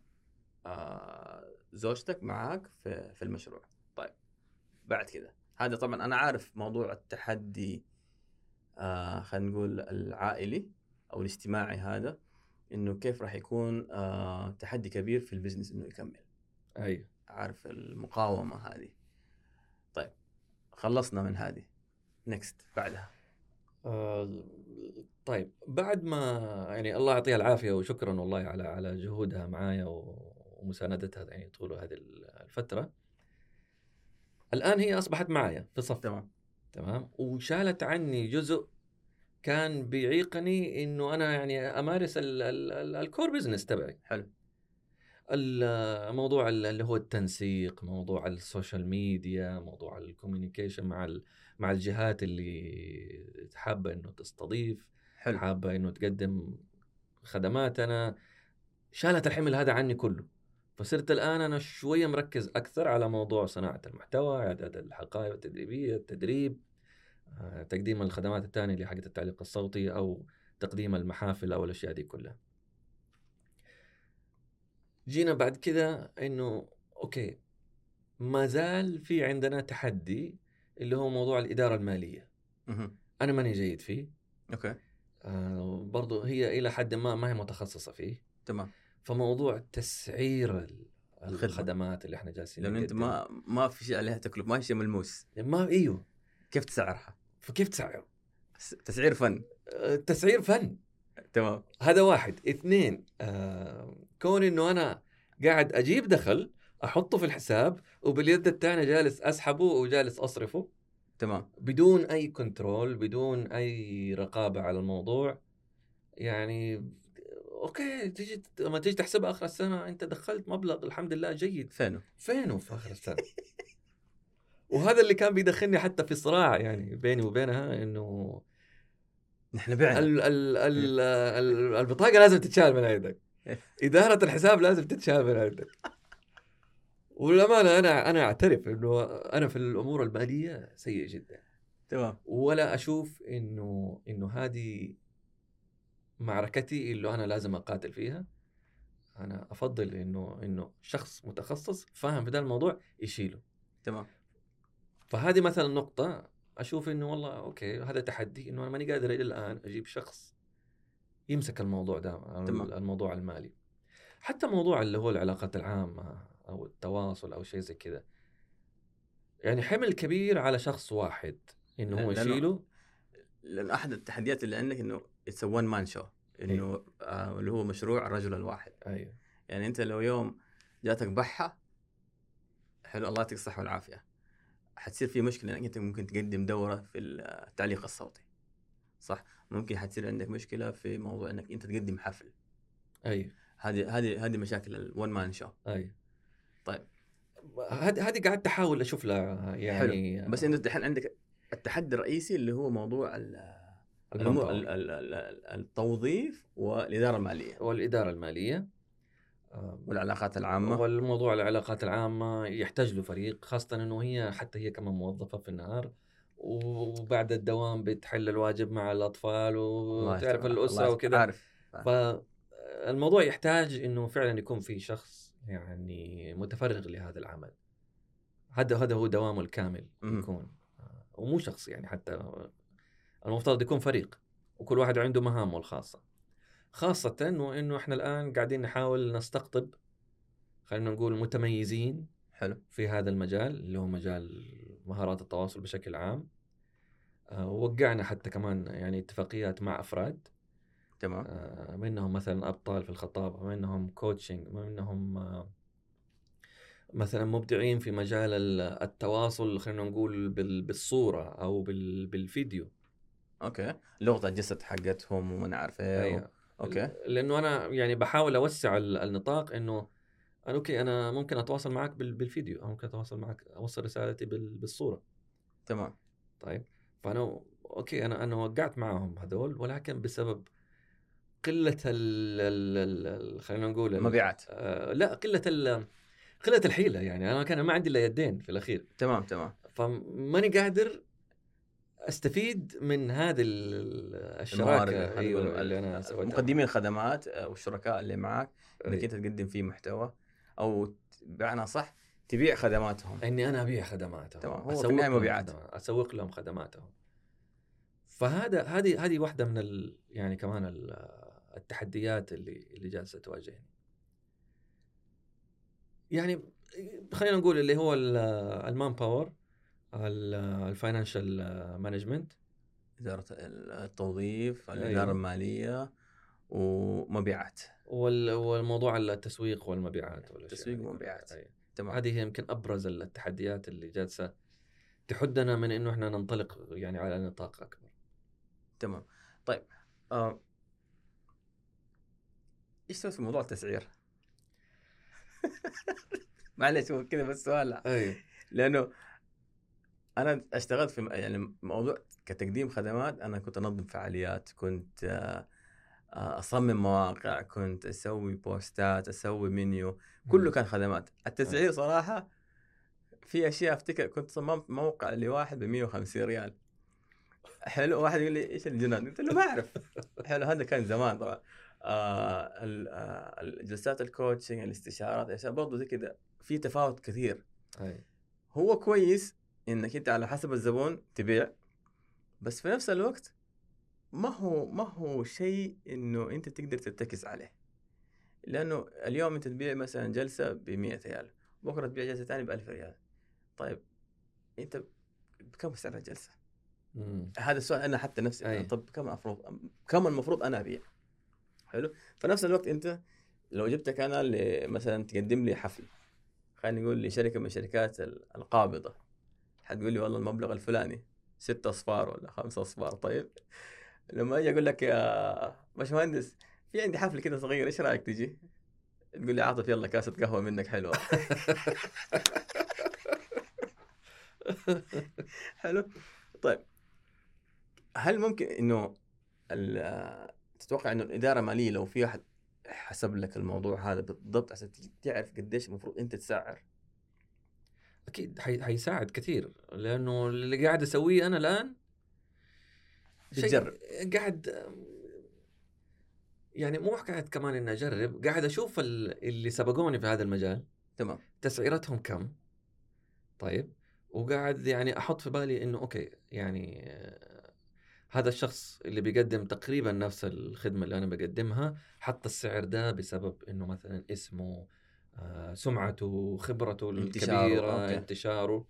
آه زوجتك معاك في في المشروع. طيب بعد كده. هذا طبعا أنا عارف موضوع التحدي آه خلينا نقول العائلي أو الاجتماعي هذا إنه كيف راح يكون آه تحدي كبير في البزنس إنه يكمل. أيوه. عارف المقاومة هذه. طيب خلصنا من هذه. next بعدها. آه طيب بعد ما يعني الله يعطيها العافية وشكرا والله على على جهودها معايا ومساندتها يعني طول هذه الفترة. الآن هي أصبحت معايا في صف. تمام. تمام؟ وشالت عني جزء كان بيعيقني إنه أنا يعني أمارس ال- ال- ال- ال core business تبعي. حلو. الموضوع اللي هو التنسيق موضوع ال social media موضوع ال communication مع مع الجهات اللي حابة إنه تستضيف حلو. حابة إنه تقدم خدماتنا. شالت الحمل هذا عني كله. فصرت الآن أنا شوية مركز أكثر على موضوع صناعة المحتوى إعداد الحقائب التدريبية التدريب آه، تقديم الخدمات الثانية اللي حقت التعليق الصوتي أو تقديم المحافل أو الأشياء دي كلها. جينا بعد كده إنه okay ما زال في عندنا تحدي اللي هو موضوع الإدارة المالية مهم. أنا ماني جيد فيه okay آه برضو هي إلى حد ما ما هي متخصصة فيه تمام فموضوع تسعير. الخدمات اللي إحنا جالسين لأنه أنت. ما ما في شيء عليها تكلف ما في شيء ملموس ما إيوه كيف تسعرها؟ فكيف تسعر؟ تسعير فن آه، التسعير فن تمام. هذا واحد. اثنين آه كون إنه أنا قاعد أجيب دخل أحطه في الحساب وباليد الثانية جالس أسحبه وجالس أصرفه. تمام. بدون أي control بدون أي رقابة على الموضوع. يعني okay تيجي لما تيجي تحسبها آخر السنة أنت دخلت مبلغ الحمد لله جيد. فينه؟ فينه في آخر السنة؟ وهذا اللي كان بيدخلني حتى في صراع يعني بيني وبينها إنه نحن بعنا ال ال ال ال البطاقة لازم تتشال من عندك. إدارة الحساب لازم تتشال من عندك. وللامانه أنا أنا أعترف إنه أنا في الأمور المالية سيء جدا. تمام. ولا أشوف إنه إنه هذه معركتي اللي أنا لازم أقاتل فيها. أنا أفضل إنه إنه شخص متخصص فاهم في ده الموضوع يشيله. تمام. فهذه مثلا نقطة أشوف إنه والله okay هذا تحدي إنه أنا ماني قادر إلى الآن أجيب شخص يمسك الموضوع ده تمام. الموضوع المالي. حتى موضوع اللي هو العلاقات العامة أو التواصل أو شيء زي كذا. يعني حمل كبير على شخص واحد إنه هو يشيله. لأن أحد التحديات اللي عندك إنه it's one man show إنه آه اللي هو مشروع الرجل الواحد. أيوه. يعني أنت لو يوم جاتك بحة حلو الله يعطيك الصحة والعافية. حتصير في مشكلة إنك أنت ممكن تقدم دورة في التعليق الصوتي. صح؟ ممكن حتصير عندك مشكلة في موضوع إنك أنت تقدم حفل. أيوه. هذه هذه هذه مشاكل الون مان شو أيوه. طيب. هذه هذه قاعد أحاول أشوف لها يعني بس انه الحين عندك التحدي الرئيسي اللي هو موضوع ال- الأمور ال- ال- ال- ال- التوظيف والإدارة المالية. والإدارة المالية. والعلاقات العامة؟ والموضوع العلاقات العامة يحتاج له فريق خاصة إنه هي حتى هي كمان موظفة في النهار وبعد الدوام بتحل الواجب مع الأطفال وتعرف الأسرة وكذا فالموضوع يحتاج إنه فعلا يكون في شخص يعني متفرغ لهذا العمل. هذا هذا هو دوامه الكامل. يكون. آه، ومو شخص يعني حتى المفترض يكون فريق وكل واحد عنده مهامه الخاصة. خاصة وإنه إحنا الآن قاعدين نحاول نستقطب خلينا نقول متميزين حلو. في هذا المجال اللي هو مجال مهارات التواصل بشكل عام. آه، ووقعنا حتى كمان يعني اتفاقيات مع أفراد. تمام. آه، منهم مثلا أبطال في الخطابة منهم كوتشنج منهم مثلا مبدعين في مجال ال- التواصل خلينا نقول بال- بالصورة أو بال- بالفيديو. okay. لغة الجسد حقتهم وما نعرف إيه. okay. لأنه أنا يعني بحاول أوسع ال- النطاق إنه أنا okay أنا ممكن أتواصل معك بال- بالفيديو أو ممكن أتواصل معك أوصل رسالتي بال- بالصورة. تمام. طيب. فأنا okay أنا أنا وقعت معهم هذول ولكن بسبب قلة ال خلينا نقول ال- المبيعات. آه لا قلة ال قلة الحيلة يعني. أنا كان ما عندي إلا يدين في الأخير. تمام تمام. فماني قادر أستفيد من هذه الشراكة أيوه اللي أنا سويتها. مقدمين الخدمات آه، والشركاء اللي معك انك. انت تقدم فيه محتوى أو بمعنى صح تبيع خدماتهم. إني أنا أبيع خدماتهم. تمام، هو لهم مبيعات. أسوق لهم خدماتهم. فهذا هذه هذه واحدة من ال يعني كمان ال- التحديات اللي اللي جالسة تواجهني. يعني خلينا نقول اللي هو ال manpower ال financial management إدارة التوظيف. الإدارة المالية ومبيعات والموضوع التسويق والمبيعات والأشياء تسويق هذه كلها. ومبيعات. أي. تمام هذه هي يمكن أبرز التحديات اللي جالسة تحدنا من إنه إحنا ننطلق يعني على نطاق أكبر تمام طيب آه. إيش سويت في موضوع التسعير؟ معلش هو كذا بس سؤال أيوه لأنه أنا اشتغلت في يعني موضوع كتقديم خدمات أنا كنت أنظم فعاليات كنت آه، أصمم مواقع كنت أسوي بوستات أسوي منيو كله كان خدمات. التسعير صراحة في أشياء أفتكر كنت صممت موقع لواحد ب 150 ريال. حلو واحد يقول لي إيش الجنان؟ قلت له ما أعرف. حلو هذا كان زمان طبعا. آه ال- آه الجلسات ال coaching الاستشارات برضه زي كذا في تفاوت كثير. هو كويس إنك أنت على حسب الزبون تبيع بس في نفس الوقت ما هو ما هو شيء إنه أنت تقدر تتكي عليه لأنه اليوم أنت تبيع مثلا جلسة ب 100 ريال بكرة تبيع جلسة ثانية ب 1000 ريال طيب أنت بكم سعر الجلسة؟ مم. هذا السؤال أنا حتى نفسي أي. طب كم المفروض كم المفروض أنا أبيع؟ حلو؟ في نفس الوقت أنت لو جبتك أنا مثلا تقدم لي حفل خلينا نقول لي شركه من الشركات ال- القابضة حتقول لي والله المبلغ الفلاني ستة أصفار ولا خمسة أصفار طيب؟ لما أجي أقول لك يا باشمهندس في عندي حفل كده صغير إيش رأيك تجي؟ تقول لي عاطف يلا كاسة قهوة منك حلوة. حلو؟ طيب. هل ممكن إنه تتوقع إنه الإدارة الماليه لو في احد حسب لك الموضوع هذا بالضبط عشان تعرف قديش المفروض أنت تسعر؟ أكيد حي... حيساعد كثير لأنه اللي قاعد أسويه أنا الآن بتجرب. قاعد يعني مو حكايه كمان إني أجرب قاعد أشوف ال- اللي سبقوني في هذا المجال. تمام. تسعيرتهم كم؟ طيب. وقاعد يعني أحط في بالي إنه okay يعني آه، هذا الشخص اللي بيقدم تقريبا نفس الخدمة اللي أنا بقدمها حط السعر ده بسبب إنه مثلا اسمه سمعته خبرته انتشاره، الكبيرة okay. انتشاره.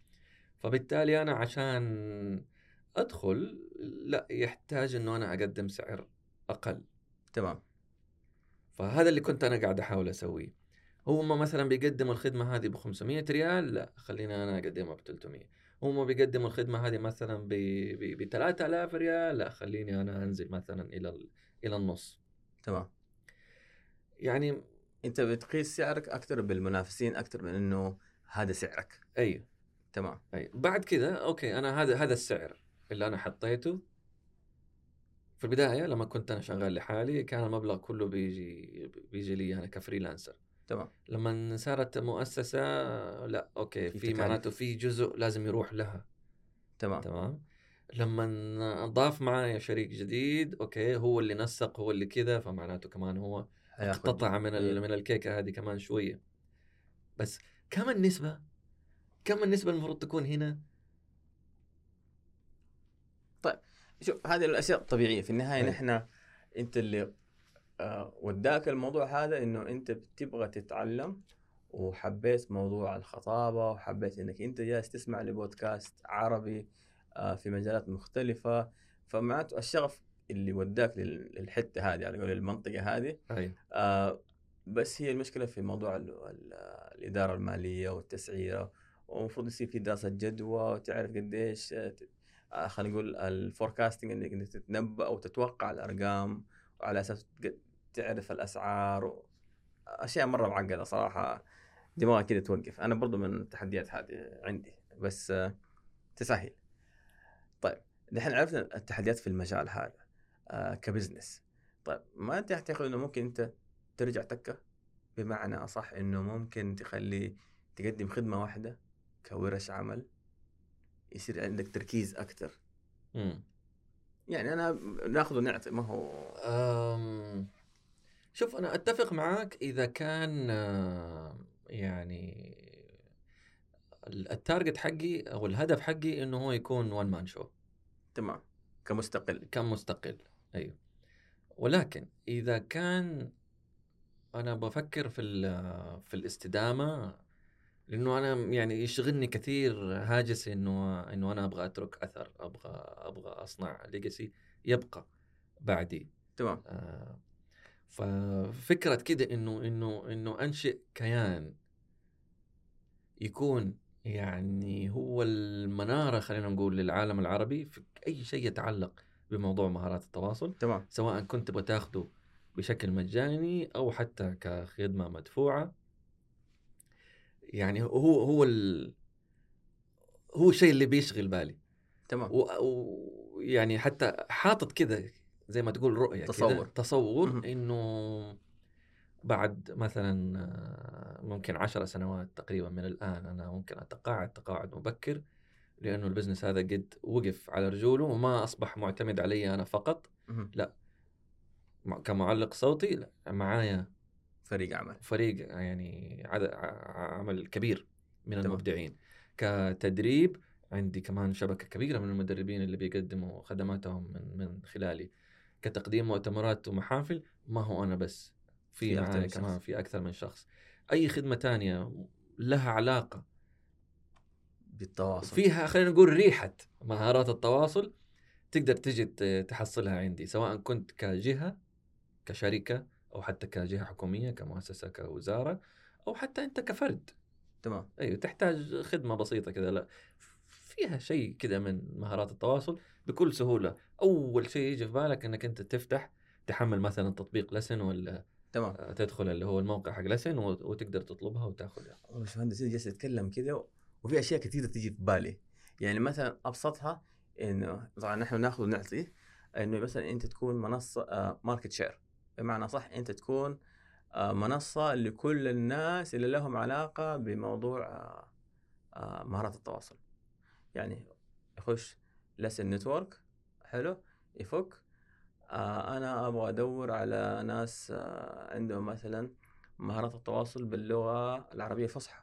فبالتالي أنا عشان أدخل لا يحتاج إنه أنا أقدم سعر أقل. تمام. فهذا اللي كنت أنا قاعد أحاول أسويه. هم مثلا بيقدموا الخدمة هذه ب 500 ريال لا خليني أنا أقدمها ب 300 هم بيقدموا الخدمة هذه مثلا ب ب 3000 ريال لا خليني أنا أنزل مثلا إلى ال- إلى النص. تمام. يعني انت بتقيس سعرك أكثر بالمنافسين أكثر من انه هذا سعرك. أي. تمام. أي. بعد كذا أوكي أنا هذا هذا السعر اللي أنا حطيته. في البداية لما كنت أنا شغال لحالي كان المبلغ كله بيجي بيجي لي أنا ك freelancer. تمام. لما صارت مؤسسة لا okay في. معناته في جزء لازم يروح لها. تمام. تمام. لما ضاف معايا شريك جديد okay هو اللي نسق هو اللي كذا فمعناته كمان هو هياخد- قطع من ال- إيه. من الكيكة هذه كمان شوية. بس كم النسبة؟ كم النسبة المفروض تكون هنا؟ شوف هذه الأشياء الطبيعيه في النهاية أي. نحن أنت اللي آه، وداك الموضوع هذا إنه أنت بتبغى تتعلم وحبيت موضوع الخطابة وحبيت إنك أنت جالس تسمع لبودكاست عربي آه، في مجالات مختلفة. فمعناته الشغف اللي وداك لل- للحتة هذه على قول المنطقة هذه. آه، بس هي المشكلة في موضوع ال- ال- الإدارة المالية والتسعيرة ومفروض يصير في دراسة جدوى وتعرف قديش آه، آه، خلينا نقول الفوركاستنج إنك تتنبأ أو تتوقع الأرقام وعلى أساس تعرف الأسعار. أشياء مرة معقدة صراحة. دماغي كده توقف. أنا برضو من التحديات هذه عندي بس آه، تسهل. طيب دحين عرفنا التحديات في المجال هذا. ك business. طيب ما تعتقد إنه ممكن أنت ترجع تكة؟ بمعنى أصح إنه ممكن تخلي تقدم خدمة واحدة كورش عمل يصير عندك تركيز أكثر مم. يعني أنا ناخذ ونعطي ما هو أم، شوف أنا أتفق معاك إذا كان آه، يعني ال- ال target حقي أو الهدف حقي إنه هو يكون one man show تمام. كمستقل. كان مستقل أيوه. ولكن إذا كان أنا بفكر في في الاستدامة لأنه أنا يعني يشغلني كثير هاجس إنه إنه أنا أبغى أترك أثر أبغى أبغى أصنع ليجاسي يبقى بعدي. تمام. آه، ففكرة كده إنه إنه إنه أنشئ كيان يكون يعني هو المنارة خلينا نقول للعالم العربي في أي شيء يتعلق بموضوع مهارات التواصل تمام. سواء كنت تبغى تاخده بشكل مجاني أو حتى كخدمة مدفوعة. يعني هو هو ال هو الشيء اللي بيشغل بالي. تمام. ويعني حتى حاطط كده زي ما تقول رؤية كده، تصور. تصور مهم. إنه بعد مثلا آه، ممكن عشر سنوات تقريبا من الآن أنا ممكن أتقاعد تقاعد مبكر. لأنه البزنس هذا قد وقف على رجوله وما أصبح معتمد علي أنا فقط. مع- كمعلق صوتي لا معايا فريق عمل. فريق يعني عدد عمل كبير من تمام. المبدعين. كتدريب عندي كمان شبكة كبيرة من المدربين اللي بيقدموا خدماتهم من من خلالي. كتقديم مؤتمرات ومحافل ما هو أنا بس في معايا. كمان في أكثر من شخص. أي خدمة تانية لها علاقة بالتواصل. فيها خلينا نقول ريحة مهارات التواصل تقدر تجي تحصلها عندي سواء كنت كجهة كشركة أو حتى كجهة حكومية كمؤسسة كوزارة أو حتى أنت كفرد. تمام. أيوه تحتاج خدمة بسيطة كذا لا فيها شيء كذا من مهارات التواصل بكل سهولة. أول شيء يجي في بالك إنك أنت تفتح تحمل مثلا تطبيق لسن ولا تمام. تدخل اللي هو الموقع حق لسن وت- وتقدر تطلبها وتاخذها. باشمهندس جالس يتكلم كده وفي أشياء كثيرة تيجي في بالي. يعني مثلا أبسطها إنه طبعا نحن نأخذ ونعطي إنه مثلا أنت تكون منصة market share بمعنى صح أنت تكون آه، منصة لكل الناس اللي لهم علاقة بموضوع آه، آه، مهارات التواصل. يعني يخش لسن network حلو يفك آه، أنا أبغى أدور على ناس آه، عندهم مثلا مهارات التواصل باللغة العربية الفصحى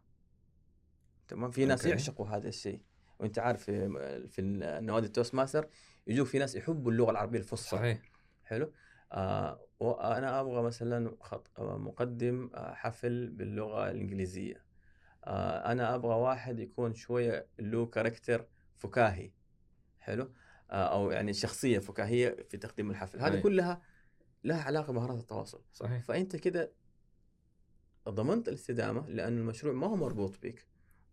تمام؟ في ناس okay. يعشقوا هذا الشيء. وأنت عارف في في النوادي ال Toastmaster يجوك في ناس يحبوا اللغة العربية الفصحى. صحيح. حلو؟ آه وأنا أبغى مثلا خط... آه، مقدم آه، حفل باللغة الإنجليزية. آه أنا أبغى واحد يكون شوية له كاركتر فكاهي. حلو؟ آه أو يعني شخصية فكاهية في تقديم الحفل. هذه. كلها لها علاقة بمهارات التواصل. صحيح. فأنت كده ضمنت الاستدامة لأن المشروع ما هو مربوط بك.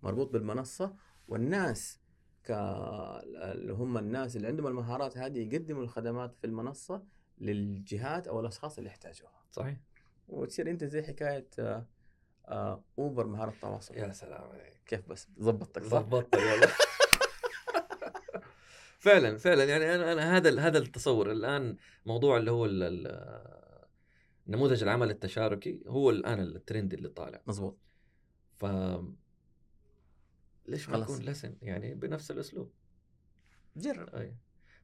مربوط بالمنصة والناس ك اللي هم الناس اللي عندهم المهارات هذه يقدموا الخدمات في المنصة للجهات أو الأشخاص اللي يحتاجوها. صحيح. وتصير أنت زي حكاية آه، أوبر مهارة التواصل. يا سلام عليك. كيف بس؟ ضبطتك صح؟ ضبطت والله فعلا فعلا. يعني أنا أنا هذا هذا التصور. الآن موضوع اللي هو نموذج العمل التشاركي هو الآن الترند اللي طالع. مظبوط. ف ليش ما. يكون لسن يعني بنفس الأسلوب جرب أي.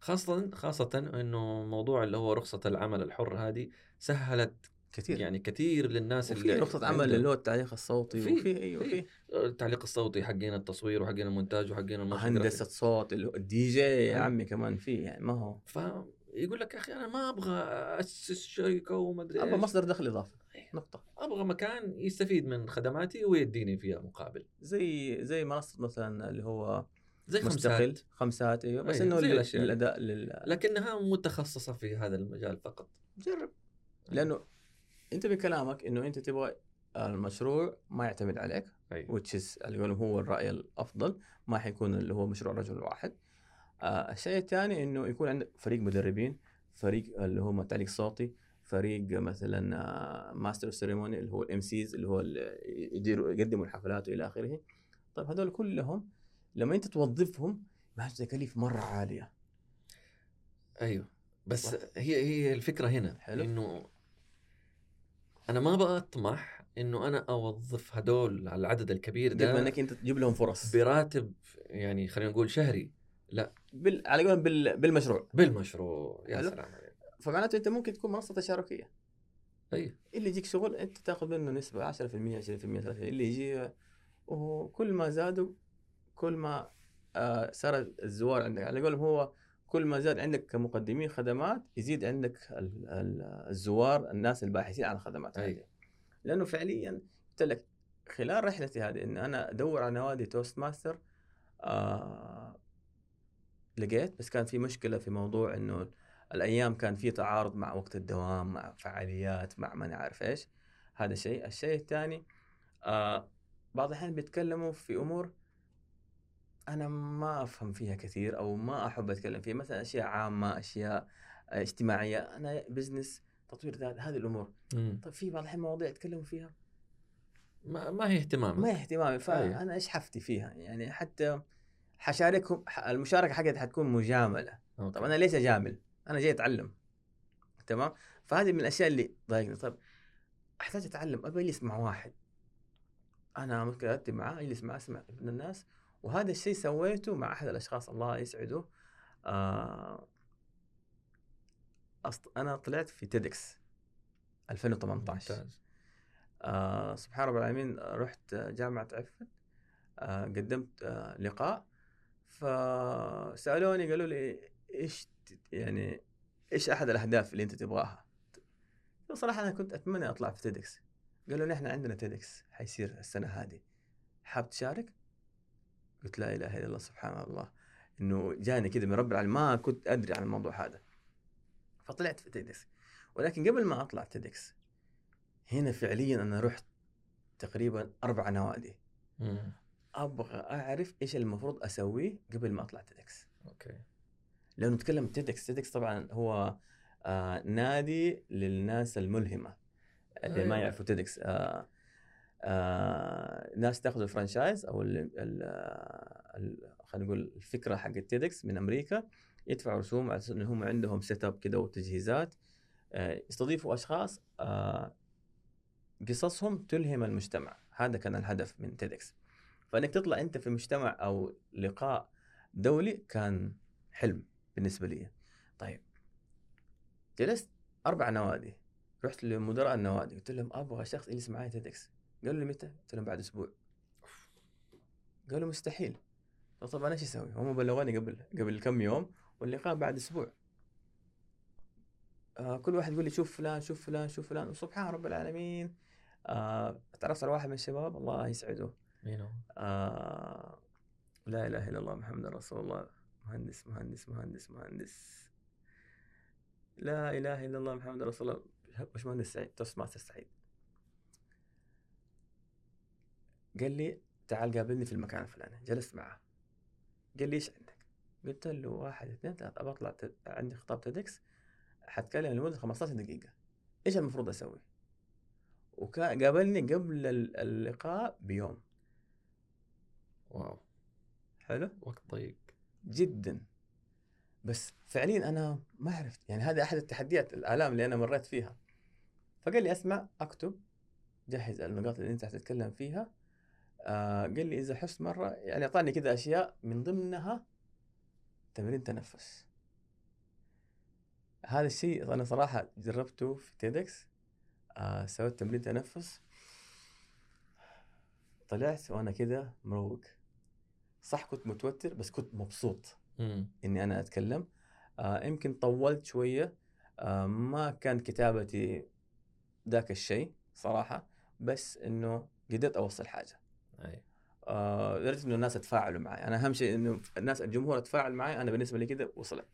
خاصة خاصة إنه موضوع اللي هو رخصة العمل الحر هذه سهلت كثير يعني كثير للناس وفي رخصة عمل عندهم اللي هو التعليق الصوتي في- وفي أيوه في. التعليق الصوتي حقين التصوير وحقين المونتاج وحقين جرافيك. صوت اللي الدي جي يا. عمي كمان في يعني ما هو فيقول لك يا أخي أنا ما أبغى أسس شركة وما أدري أبغى مصدر دخل إضافي أي. نقطة. أبغى مكان يستفيد من خدماتي ويديني فيها مقابل. زي زي منصة مثلا اللي هو زي مستقل. خمسات خمسات أيوه. بس أي، إنه زي لل- الأشياء. للأداء لل... لكنها متخصصة في هذا المجال فقط. جرب. لأنه أنت بكلامك إنه أنت تبغى المشروع ما يعتمد عليك إيش اللي يقولون هو الرأي الأفضل. ما حيكون اللي هو مشروع رجل واحد. آه الشيء الثاني إنه يكون عندك فريق مدربين فريق اللي هو تعليق صوتي فريق مثلا آه master ceremony اللي هو ال MCs اللي هو يديروا يقدموا الحفلات وإلى آخره. طيب هذول كلهم لما أنت توظفهم ما تكاليف مرة عالية. أيوه. بس صح. هي هي الفكرة هنا حلو. إنه أنا ما بطمح إنه أنا أوظف هدول على العدد الكبير ده إنك أنت تجيب لهم فرص. براتب يعني خلينا نقول شهري. بال... على قولهم بال... بالمشروع. بالمشروع. يا حلو. سلام عليك. فمعناته أنت ممكن تكون منصة تشاركية. أيوه اللي يجيك شغل أنت تاخذ منه نسبة 10% 20% 30% اللي يجي وكل ما زادوا كل ما آه صار الزوار عندك. على قولهم هو كل ما زاد عندك كمقدمين خدمات يزيد عندك ال- ال- الزوار الناس الباحثين عن الخدمات أي. هذه لأنه فعليا قلت لك خلال رحلتي هذه إن أنا أدور على نوادي Toastmaster آه لقيت بس كان في مشكلة في موضوع إنه الأيام كان في تعارض مع وقت الدوام مع فعاليات مع ما نعرف إيش. هذا شيء. الشيء الثاني آه بعض الأحيان بيتكلموا في أمور أنا ما أفهم فيها كثير أو ما أحب أتكلم فيها. مثلا أشياء عامة أشياء اجتماعية. أنا بزنس تطوير ذات هذه الأمور. مم. طيب في بعض الأحيان مواضيع يتكلموا فيها؟ ما, ما هي اهتمام. ما هي اهتمامي فانا إيش حفتي فيها؟ يعني حتى حشاركهم المشاركة حقتي حتكون مجاملة. أوكي. طب أنا ليش أجامل؟ أنا جاي أتعلم تمام؟ فهذه من الأشياء اللي ضايقني. طيب أحتاج أتعلم ابى أجلس مع واحد. أنا أرتب معاه أجلس معاه أسمع من الناس. وهذا الشيء سويته مع أحد الأشخاص الله يسعده. آه أصل أنا طلعت في TEDx 2018 ممتاز. آه سبحان رب العالمين رحت جامعة عفت آه قدمت آه لقاء. فسألوني قالوا لي إيش يعني إيش أحد الأهداف اللي أنت تبغاها؟ صراحة أنا كنت أتمنى أطلع في TEDx قالوا لي إحنا عندنا TEDx حيصير السنة هذه. حاب تشارك؟ قلت لا إله إلا الله سبحان الله. إنه جاني كذا من رب العالمين ما كنت أدري عن الموضوع هذا. فطلعت في TEDx ولكن قبل ما أطلع TEDx هنا فعليا أنا رحت تقريبا أربع نوادي. مم. أبغى أعرف إيش المفروض أسويه قبل ما أطلع TEDx أوكي. لأنه نتكلم TEDx TEDx طبعا هو آه نادي للناس الملهمة اللي ما أيوة. يعرفوا TEDx آه آه ناس تأخذ ال franchise أو خلينا نقول الفكرة حقت TEDx من أمريكا يدفعوا رسوم على أساس انهم هم عندهم setup كده وتجهيزات. آه يستضيفوا أشخاص آه قصصهم تلهم المجتمع. هذا كان الهدف من TEDx فإنك تطلع أنت في مجتمع أو لقاء دولي كان حلم. بالنسبة لي. طيب. جلست أربع نوادي. رحت لمدراء النوادي. قلت لهم أبغى شخص يجلس معي TEDx قالوا لي متى؟ قلت لهم بعد أسبوع. قالوا مستحيل. طب أنا إيش أسوي؟ هم بلغوني قبل قبل كم يوم واللقاء بعد أسبوع. آه كل واحد يقول لي شوف فلان شوف فلان شوف فلان. وسبحان رب العالمين. آه تعرفت على واحد من الشباب. الله يسعده. مين هو؟ آه لا إله إلا الله محمد رسول الله. مهندس مهندس مهندس مهندس. لا إله إلا الله محمد رسول الله. مش مهندس سعيد Toastmaster سعيد. قال لي تعال قابلني في المكان الفلاني جلست معه. قال لي إيش عندك؟ قلت له واحد اثنين ثلاثة تد... عندي خطاب تدكس حتكلم لمدة 15 دقيقة. إيش المفروض أسوي؟ وقابلني قبل ال- اللقاء بيوم. واو. حلو؟ وقت ضيق. جدا. بس فعليا أنا ما عرفت يعني هذه أحد التحديات الآلام اللي أنا مريت فيها. فقال لي أسمع أكتب جهز النقاط اللي أنت حتتكلم فيها. آه قال لي إذا حفظت مرة يعني أعطاني كذا أشياء من ضمنها تمرين تنفس. هذا الشيء أنا صراحة جربته في TEDx آه سويت تمرين تنفس. طلعت وأنا كذا مروق. صح كنت متوتر بس كنت مبسوط مم. إني أنا أتكلم. آه يمكن طولت شوية. آه ما كان كتابتي ذاك الشيء صراحة بس إنه قدرت أوصل حاجة. أي. آه لدرجة إنه الناس تفاعلوا معي. أنا أهم شيء إنه الناس الجمهور تفاعل معي أنا بالنسبة لي كده وصلت.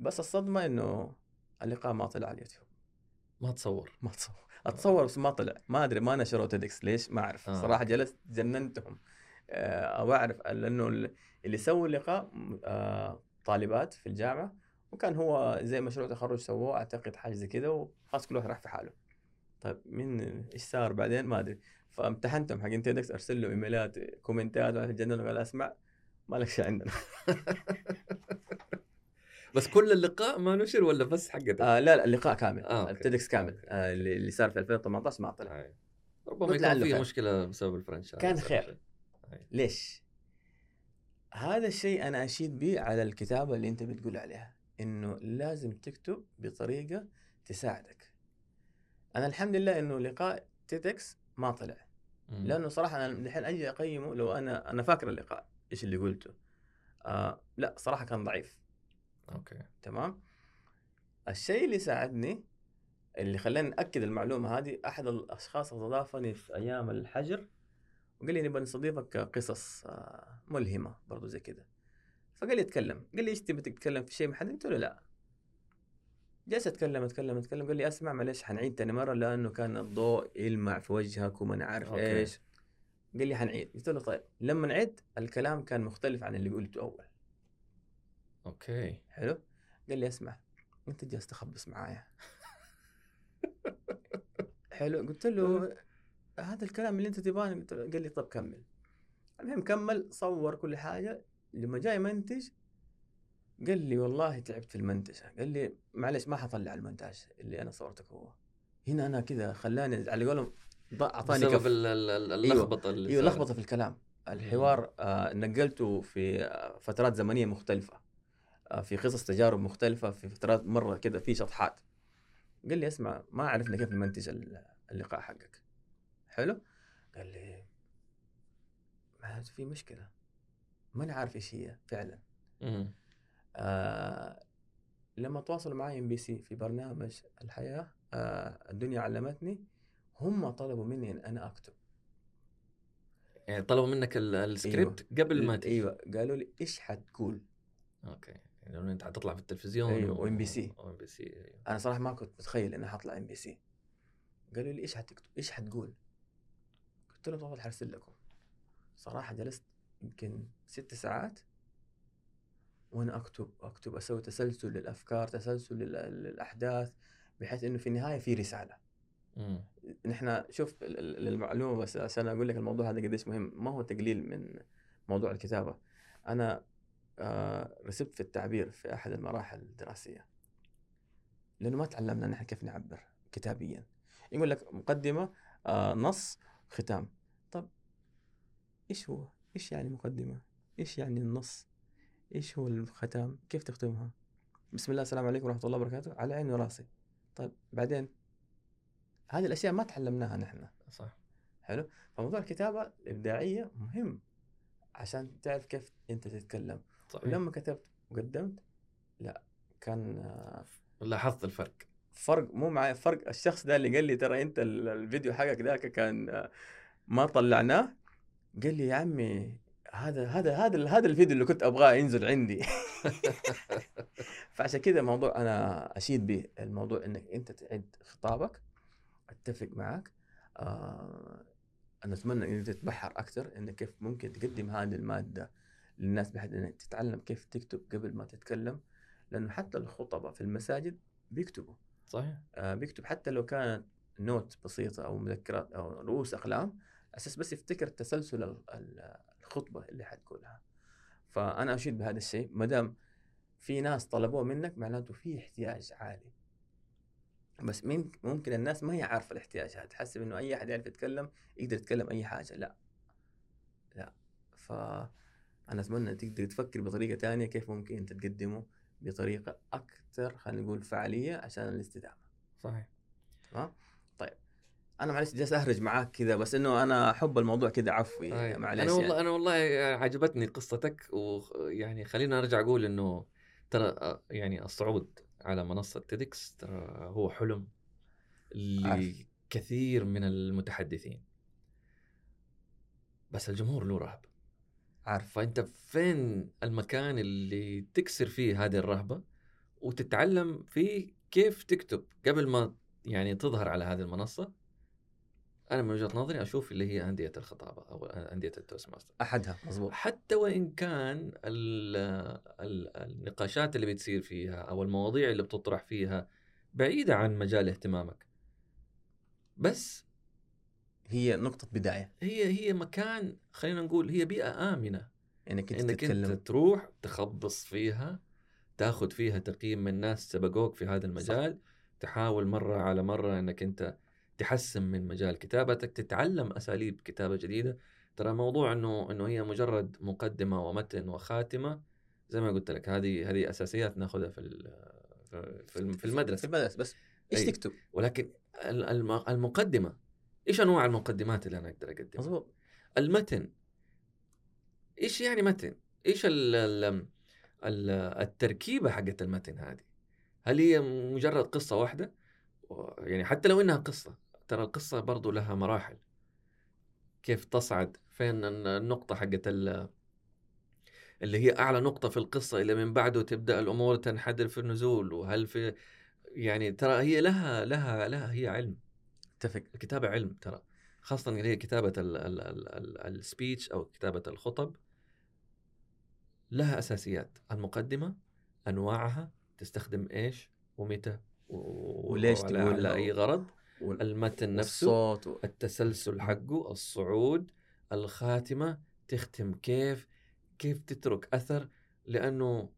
بس الصدمة إنه اللقاء ما طلع على اليوتيوب. ما تصور. ما اتصور أتصور بس ما طلع. ما أدري ما نشروا تيدكس ليش؟ ما أعرف. آه. صراحة جلست جننتهم. أو أعرف لأنه اللي سووا اللقاء آه، طالبات في الجامعة وكان هو زي مشروع تخرج سووه أعتقد حاجة زي كده وخلاص كل واحد راح في حاله طيب مين إيش صار بعدين ما أدري فامتحنتهم حقين TEDx أرسل له إيميلات كومنتات واحد جنن قال أسمع ما لك شيء عندنا بس كل اللقاء ما نشر ولا بس حقتك؟ آه لا لا اللقاء كامل آه، أوكي. ال TEDx كامل آه اللي صار في 2018 ما طلع آه. ربما يكون في خير. مشكلة بسبب ال franchise كان خير. أي. ليش؟ هذا الشيء أنا أشيد به على الكتابة اللي أنت بتقول عليها إنه لازم تكتب بطريقة تساعدك. أنا الحمد لله إنه لقاء TEDx ما طلع مم. لأنه صراحة أنا الحين أجي أقيمه لو أنا أنا فاكر اللقاء إيش اللي قلته. آه لا صراحة كان ضعيف أوكي تمام؟ الشيء اللي ساعدني اللي خلاني نأكد المعلومة هذه أحد الأشخاص استضافني في أيام الحجر وقال لي نبغى نستضيفك قصص آه، ملهمة برضو زي كده. فقال لي اتكلم. قال لي إيش تبي تتكلم في شيء محدد؟ قلت له لا. جلست أتكلم أتكلم أتكلم. قال لي أسمع معلش حنعيد تاني مرة لأنه كان الضوء يلمع في وجهك وما أنا عارف أوكي. إيش. قال لي حنعيد. قلت له طيب لما نعيد الكلام كان مختلف عن اللي قلته أول. أوكي. حلو؟ قال لي أسمع أنت جالس تخبص معايا. حلو؟ قلت له هذا الكلام اللي انت تبغاني له قال لي طب كمل. المهم كمل صور كل حاجة. لما جاي منتج قال لي والله تعبت في المنتجه قال لي معلش ما حطلع المونتاج اللي أنا صورتك هو. هنا أنا كذا خلاني على قولهم أعطاني كف. ال- اللخبطة اللي أيوه صارت. لخبطة في الكلام. الحوار آه نقلته في آه، فترات زمنية مختلفة. آه في قصص تجارب مختلفة في فترات مرة كده في شطحات. قال لي اسمع ما عرفنا كيف نمنتج ال- اللقاء حقك. حلو؟ قال لي ما في مشكلة ما أنا عارف إيش هي فعلا. آه لما تواصلوا معي MBC في برنامج الحياة آه الدنيا علمتني هم طلبوا مني إن أنا أكتب. يعني طلبوا منك ال- السكريبت قبل ما تجي أيوه. قالوا لي إيش حتقول؟ أوكي. يعني لأنه أنت حتطلع في التلفزيون أيوة، وMBC. و MBC أيوة. أنا صراحة ما كنت متخيل إني حطلع MBC. قالوا لي إيش حتكتب؟ إيش حتقول؟ قلت لهم طول حرسل لكم. صراحة جلست يمكن ست ساعات وأنا أكتب أكتب أسوي تسلسل للأفكار تسلسل لل- للأحداث بحيث إنه في النهاية في رسالة. مم. نحن شوف للمعلومه بس عشان أقول لك الموضوع هذا قديش مهم. ما هو تقليل من موضوع الكتابة. أنا آه رسبت في التعبير في أحد المراحل الدراسية. لأنه ما تعلمنا نحن كيف نعبر كتابيا. يقول لك مقدمة آه نص ختام. طب إيش هو؟ إيش يعني مقدمة؟ إيش يعني النص؟ إيش هو الختام؟ كيف تختمها؟ بسم الله السلام عليكم ورحمة الله وبركاته. على عيني وراسي طيب بعدين؟ هذه الأشياء ما تعلمناها نحن. صح. حلو؟ فموضوع الكتابة الإبداعية مهم عشان تعرف كيف أنت تتكلم. صحيح ولما كتبت وقدمت لا كان آه، لاحظت الفرق. فرق مو معي فرق الشخص ده اللي قال لي ترى أنت ال- الفيديو حقك ذاك كان ما طلعناه. قال لي يا عمي هذا هذا هذا هذا الفيديو اللي كنت أبغاه ينزل عندي. فعشان كذا الموضوع أنا أشيد به الموضوع إنك أنت تعد خطابك أتفق معك آه أنا أتمنى انك تتبحر أكثر انك كيف ممكن تقدم هذه المادة للناس بحيث إنك تتعلم كيف تكتب قبل ما تتكلم لأنه حتى الخطباء في المساجد بيكتبوا. صحيح. آه بيكتب حتى لو كانت نوت بسيطة أو مذكرات أو رؤوس أقلام أساس بس يفتكر تسلسل ال- ال- الخطبة اللي حتقولها. فأنا أشيد بهذا الشيء ما دام في ناس طلبوه منك معناته في احتياج عالي. بس ممكن الناس ما هي عارفة الاحتياج هذا تحسب إنه أي أحد يعرف يتكلم يقدر يتكلم أي حاجة. لا. لا. ف أنا اتمنى تقدر تفكر بطريقة تانية كيف ممكن أنت تقدمه. بطريقة أكثر خلينا نقول فعالية عشان الاستدامة صحيح تمام طيب أنا معلش جالس أهرج معاك كذا بس إنه أنا أحب الموضوع كذا عفوي طيب. معلش أنا والله يعني. أنا والله عجبتني قصتك ويعني خلينا أرجع أقول إنه ترى يعني الصعود على منصة TEDx ترى هو حلم. لكثير من المتحدثين بس الجمهور له رهبه عارف فانت فين المكان اللي تكسر فيه هذه الرهبة وتتعلم فيه كيف تكتب؟ قبل ما يعني تظهر على هذه المنصة أنا من وجهة نظري أشوف اللي هي أندية الخطابة أو أندية ال Toastmaster. أحدها مضبوط حتى وإن كان ال ال النقاشات اللي بتصير فيها أو المواضيع اللي بتطرح فيها بعيدة عن مجال اهتمامك بس هي نقطة بداية. هي هي مكان خلينا نقول هي بيئة آمنة. إنك أنت إنك تتكلم. انت تروح تخبص فيها تاخذ فيها تقييم من ناس سبقوك في هذا المجال. تحاول مرة على مرة إنك أنت تحسن من مجال كتابتك تتعلم أساليب كتابة جديدة. ترى موضوع إنه إنه هي مجرد مقدمة ومتن وخاتمة. زي ما قلت لك هذه هذه أساسيات ناخذها في في- في الم- في المدرسة. بس إيش. تكتب؟ ولكن ال- الم- المقدمة. إيش أنواع المقدمات اللي أنا أقدر أقدمها؟ مظبوط المتن إيش يعني متن؟ إيش ال ال ال التركيبة حقت المتن هذه؟ هل هي مجرد قصة واحدة؟ يعني حتى لو إنها قصة ترى القصة برضو لها مراحل كيف تصعد فين الن- النقطة حقت ال- اللي هي أعلى نقطة في القصة اللي من بعده تبدأ الأمور تنحدر في النزول وهل في يعني ترى هي لها لها لها هي علم أتفق الكتابة علم ترى خاصة اللي هي ال- السبيتش أو كتابة الخطب لها أساسيات المقدمة أنواعها تستخدم إيش ومتى وليش تقول أي غرض المتن نفسه و... التسلسل حقه الصعود الخاتمة تختم كيف كيف تترك أثر لأنه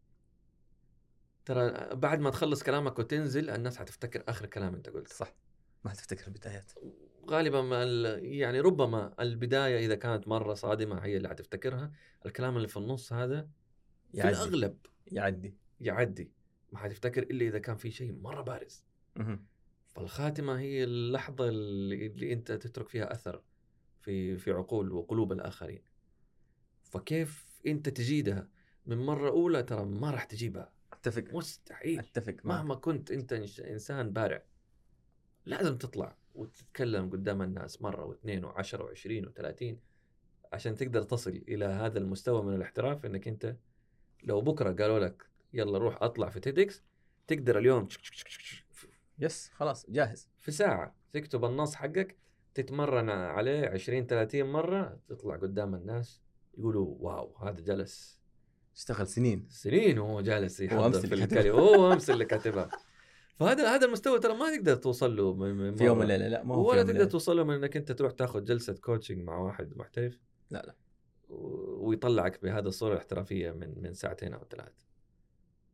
ترى بعد ما تخلص كلامك وتنزل الناس حتفتكر آخر كلام أنت قلته. صح. ما حتفتكر البدايات؟ غالبا ما يعني ربما البداية إذا كانت مرة صادمة هي اللي حتفتكرها الكلام اللي في النص هذا في يعدي. الأغلب يعدي. يعدي. ما حتفتكر إلا إذا كان في شيء مرة بارز. فالخاتمة هي اللحظة اللي, اللي أنت تترك فيها أثر في في عقول وقلوب الآخرين. فكيف أنت تجيدها؟ من مرة أولى ترى ما راح تجيبها. أتفق. مستحيل. أتفق معك. مهما كنت أنت إنسان بارع. لازم تطلع وتتكلم قدام الناس مرة واثنين وعشرة وعشرين وثلاثين عشان تقدر تصل إلى هذا المستوى من الاحتراف إنك أنت لو بكرة قالوا لك يلا روح أطلع في TEDx تقدر اليوم yes خلاص جاهز. في ساعة تكتب النص حقك تتمرن عليه 20 30 مرة تطلع قدام الناس يقولوا wow هذا جلس اشتغل سنين. سنين وهو جالس هو يحضر أمس في. الكلمة هو أمس اللي كاتبها. فهذا هذا المستوى ترى ما تقدر توصل له من من في يوم. وليلة لا ما هو ولا تقدر. توصل له من إنك أنت تروح تاخذ جلسة coaching مع واحد محترف لا لا ويطلعك بهذه الصورة الاحترافية من من ساعتين أو ثلاث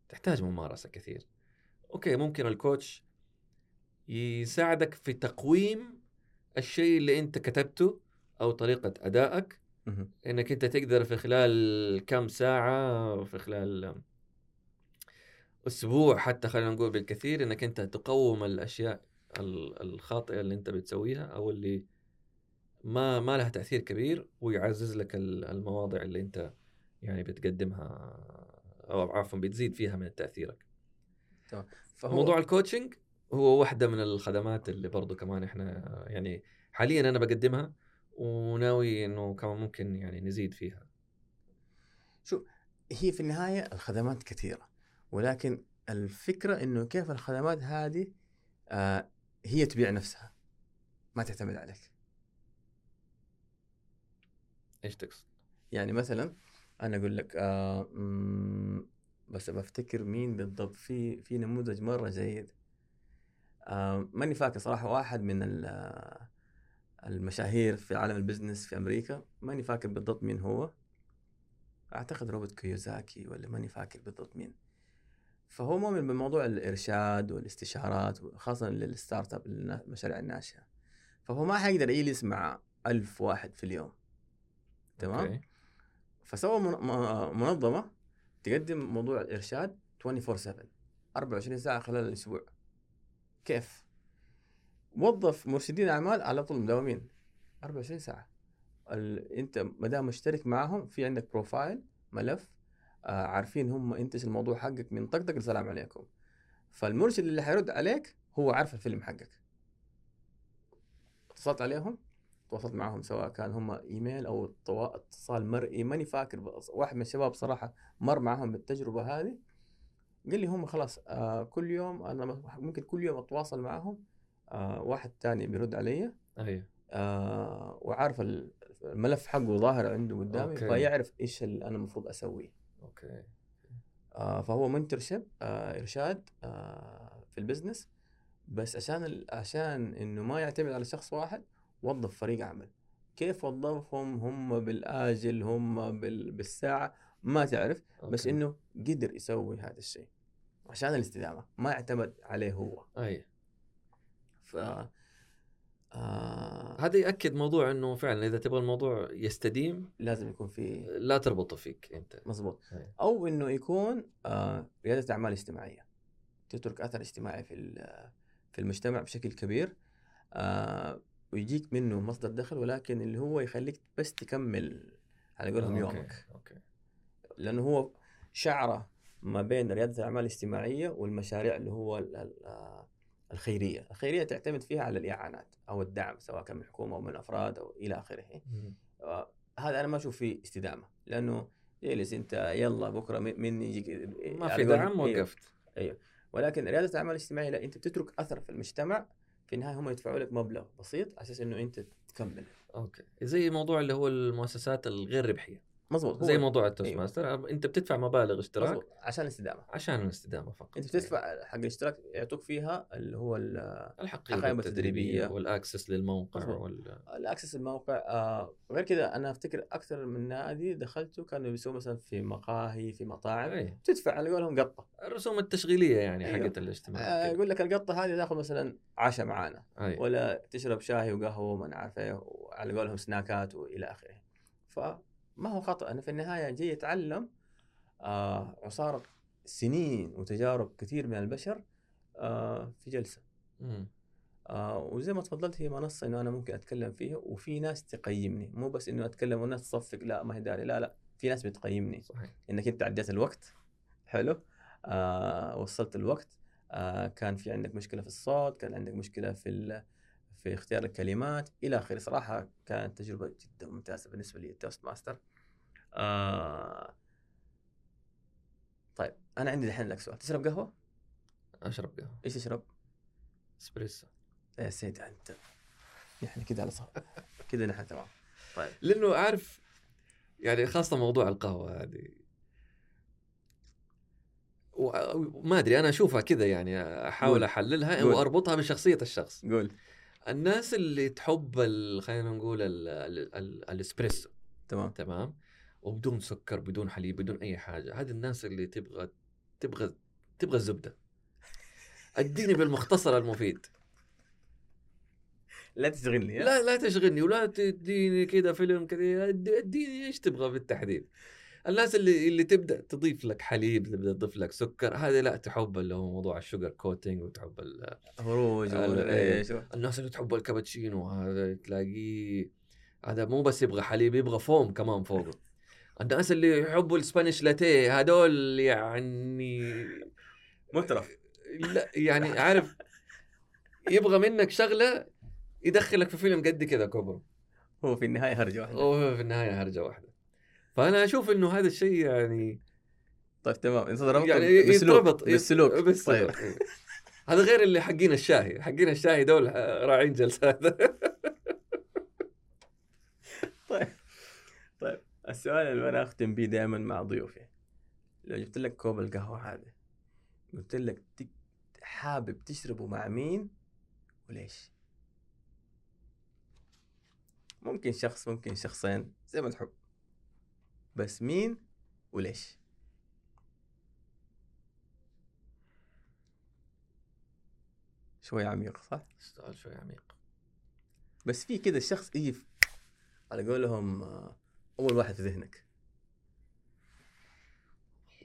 تحتاج ممارسة كثير أوكي ممكن الكوتش يساعدك في تقويم الشيء اللي أنت كتبته أو طريقة أدائك. إنك أنت تقدر في خلال كم ساعة في خلال أسبوع حتى خلينا نقول بالكثير إنك أنت تقوم الأشياء ال- الخاطئة اللي أنت بتسويها أو اللي ما ما لها تأثير كبير ويعزز لك ال- المواضع اللي أنت يعني بتقدمها أو عفوا بتزيد فيها من تأثيرك. فهو موضوع الكوتشنج هو واحدة من الخدمات اللي برضو كمان إحنا يعني حاليا أنا بقدمها وناوي إنه كمان ممكن يعني نزيد فيها. هي في النهاية الخدمات كثيرة. ولكن الفكرة إنه كيف الخدمات هذه آه هي تبيع نفسها ما تعتمد عليك. إيش تقصد؟ يعني مثلا أنا أقول لك آه بس بفتكر مين بالضبط في في نموذج مرة جيد. آه ماني فاكر صراحة واحد من ال- المشاهير في عالم ال business في أمريكا ماني فاكر بالضبط مين هو. أعتقد روبرت كيوزاكي ولا ماني فاكر بالضبط مين. فهو مؤمن بموضوع الإرشاد والاستشارات خاصه لل startup المشاريع الناشئة. فهو ما حيقدر يجلس مع ألف واحد في اليوم. تمام؟ أوكي. فسوى منظمة تقدم موضوع الإرشاد 24 7 24 ساعة خلال الأسبوع. كيف؟ وظف مرشدين أعمال على طول مداومين. 24 ساعة. ال... أنت ما دام مشترك معهم في عندك profile ملف عارفين هم انت الموضوع حقك من طقطق السلام عليكم. فالمرشد اللي حيرد عليك هو عارف الفيلم حقك. اتصلت عليهم تواصلت معهم سواء كان هم إيميل أو اتصال مرئي ماني فاكر واحد من الشباب صراحة مر معهم بالتجربة هذه. قال لي هم خلاص آه كل يوم أنا ممكن كل يوم أتواصل معهم آه واحد تاني بيرد علي. أيوه. آه وعارف ال- الملف حقه ظاهر عنده قدامي. فيعرف إيش اللي أنا المفروض أسويه. أوكي. آه فهو mentorship آه إرشاد آه في ال business بس عشان عشان إنه ما يعتمد على شخص واحد وظف فريق عمل. كيف وظفهم؟ هم بالآجل هم بال- بالساعة ما تعرف بس أوكي. إنه قدر يسوي هذا الشيء عشان الاستدامة ما اعتمد عليه هو. أي. ف آه هذا يأكد موضوع إنه فعلا إذا تبغى الموضوع يستديم لازم يكون في لا تربطه فيك أنت. مظبوط. أي. أو إنه يكون آه ريادة أعمال اجتماعية. تترك أثر اجتماعي في في المجتمع بشكل كبير آه ويجيك منه مصدر دخل ولكن اللي هو يخليك بس تكمل على قولهم أوكي، يومك. أوكي. لأنه هو شعرة ما بين ريادة الأعمال الاجتماعية والمشاريع اللي هو آه، الخيرية، الخيرية تعتمد فيها على الإعانات أو الدعم سواء كان من الحكومة أو من أفراد أو إلى آخره. آه، هذا أنا ما أشوف فيه استدامة لأنه جلس أنت يلا بكرة من يجيك ما على في دعم أيوه. وقفت. أيوه. ولكن ريادة الأعمال الاجتماعية لا أنت بتترك أثر في المجتمع في النهاية هم يدفعوا لك مبلغ بسيط على أساس إنه أنت تكمل. أوكي. زي موضوع اللي هو المؤسسات الغير ربحية. مظبوط هو- زي موضوع التوست أيوه. ماستر أنت بتدفع مبالغ اشتراك مظبوط عشان الاستدامة عشان الاستدامة فقط أنت بتدفع حق الاشتراك يعطوك فيها اللي هو ال- الحقيبه التدريبية. والأكسس للموقع. وال... الأكسس الموقع آه غير كذا أنا أفتكر أكثر من نادي دخلته كانوا بيسووا مثلا في مقاهي في مطاعم أي. تدفع على قولهم قطة الرسوم التشغيلية يعني أيوه. حقت الاجتماع آه. يقول لك القطة هذه تاخذ مثلا عشاء معانا أي. ولا تشرب شاي وقهوة وما عارف إيه وعلى قولهم سناكات وإلى آخره فما هو خطأ أنا في النهاية جاي اتعلم آه عصارة سنين وتجارب كثير من البشر آه في جلسة. آه وزي ما تفضلت هي منصة إنه أنا ممكن أتكلم فيها وفي ناس تقيمني. مو بس إنه أتكلم والناس تصفق لا ما هي داري. لا لا في ناس بتقيمني. صحيح. إنك أنت عديت الوقت. حلو. آه وصلت الوقت. آه كان في عندك مشكلة في الصوت كان عندك مشكلة في في اختيار الكلمات. إلى آخره. صراحة كانت تجربة جدا ممتازة بالنسبة لي ال Toastmaster آه طيب أنا عندي الحين لك سؤال. تشرب قهوة؟ أشرب قهوة. إيش تشرب؟ إسبريسو. يا سيدي أنت. نحن كده على صح كده نحن تمام. طيب. لأنه عارف يعني خاصة موضوع القهوة هذه. وما أدري أنا أشوفها كذا يعني أحاول. أحللها. وأربطها بشخصية الشخص. قول. الناس اللي تحب خلينا نقول ال- ال- ال- الإسبريسو تمام. تمام؟ وبدون سكر بدون حليب بدون أي حاجة. هذه الناس اللي تبغى تبغى تبغى الزبدة. أديني بالمختصر المفيد. لا تشغلني؟ لا لا تشغلني ولا تديني كذا فيلم كذا ادي- أديني إيش تبغى بالتحديد. الناس اللي اللي تبدأ تضيف لك حليب تبدأ تضيف لك سكر هذه لا تحب اللي هو موضوع ال sugar coating وتحب ال- هروج ال- ولا إيه. الناس اللي تحب الكابتشينو هذا تلاقيه هذا مو بس يبغى حليب يبغى فوم كمان فوقه الناس اللي يحبوا الاسبانيش لاتيه هذول يعني مترف لا يعني عارف يبغى منك شغلة يدخلك في فيلم قد كذا كبره هو في النهاية هرجة واحدة. وهو في النهاية هرجة واحدة. فأنا أشوف إنه هذا الشيء يعني طيب تمام. انت ضربت يعني بالسلوك يتربط بالسلوك بالسلوك طيب. إيه. هذا غير اللي حقين الشاهي. حقين الشاهي دول راعين جلسات طيب. طيب. السؤال اللي أنا أختم بيه دائما مع ضيوفي. لو جبت لك كوب القهوة هذا قلت لك حابب تشربه مع مين وليش؟ ممكن شخص ممكن شخصين زي ما تحب. بس مين وليش؟ شوي عميق صح؟ السؤال شوي عميق بس في كده الشخص يجي على قولهم آه، أول واحد في ذهنك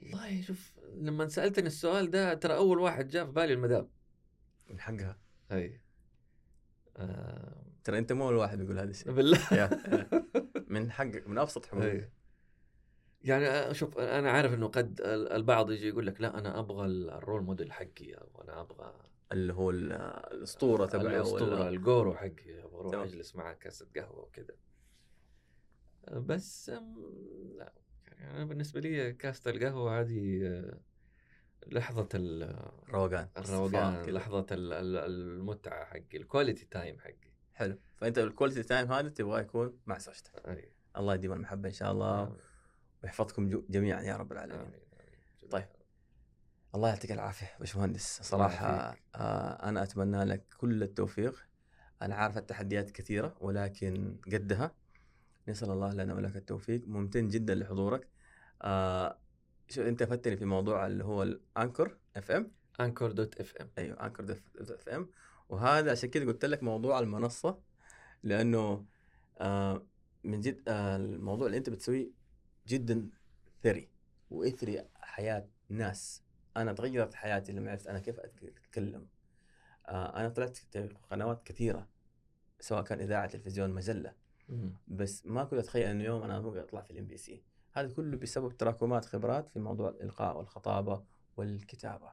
والله شوف لما سألتني السؤال ده ترى أول واحد جاء في بالي المدام من حقها اي آه ترى أنت مو أول واحد بيقول هذا الشيء بالله. من حقك من أبسط حقوقك. يعني آه، شوف أنا عارف إنه قد ال- البعض يجي يقول لك لا أنا أبغى ال- الرول موديل حقي أو أنا أبغى اللي هو ال- الأسطورة تبعه الأسطورة ولا- ال guru حقي أبغى أروح. أجلس معاه كاسة قهوة وكذا بس أم، لا يعني أنا بالنسبة لي كاسة القهوة هذه آه، روقان الروقان الصفاء كده. لحظة ال- ال- المتعة حقي ال quality time حقي. حلو. فأنت ال quality time هذا تبغاه يكون مع زوجتك. اي الله يديم المحبة إن شاء الله. ويحفظكم جميعا يا رب العالمين. آمين. آمين. طيب. الله يعطيك العافية باشمهندس. صراحة. آه أنا أتمنى لك كل التوفيق. أنا عارف التحديات كثيرة ولكن قدها. نسأل الله لنا ولك التوفيق. ممتن جدا لحضورك. آه شو أنت فتني في موضوع اللي هو ال Anchor FM Anchor dot FM أيوه Anchor dot FM وهذا عشان كذا قلت لك موضوع المنصة لأنه آه من جد آه الموضوع اللي أنت بتسويه جدا ثري. وإثري حياة ناس. أنا تغيرت حياتي لما عرفت أنا كيف أتكلم. آه أنا طلعت قنوات كثيرة سواء كان إذاعة تلفزيون مجلة. بس ما كنت أتخيل إنه يوم أنا ممكن أطلع في ال MBC. هذا كله بسبب تراكمات خبرات في موضوع الإلقاء والخطابة والكتابة.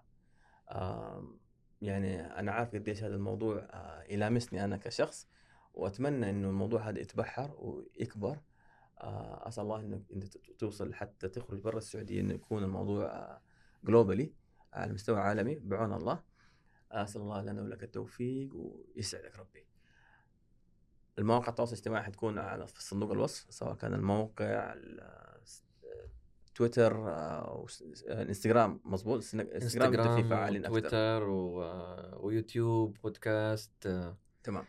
يعني أنا عارف قديش هذا الموضوع آه، يلامسني أنا كشخص وأتمنى إنه الموضوع هذا يتبحر ويكبر. أسأل الله انه أنت توصل حتى تخرج برا السعودية إنه يكون الموضوع جلوبالي على مستوى عالمي بعون الله. أسأل الله لنا ولك التوفيق ويسعدك ربي. المواقع التواصل الاجتماعي حتكون على في صندوق الوصف سواء كان الموقع ال- تويتر أو إنستغرام مظبوط إنستغرام فيه فعالين أكثر تويتر و... ويوتيوب بودكاست آه، تمام.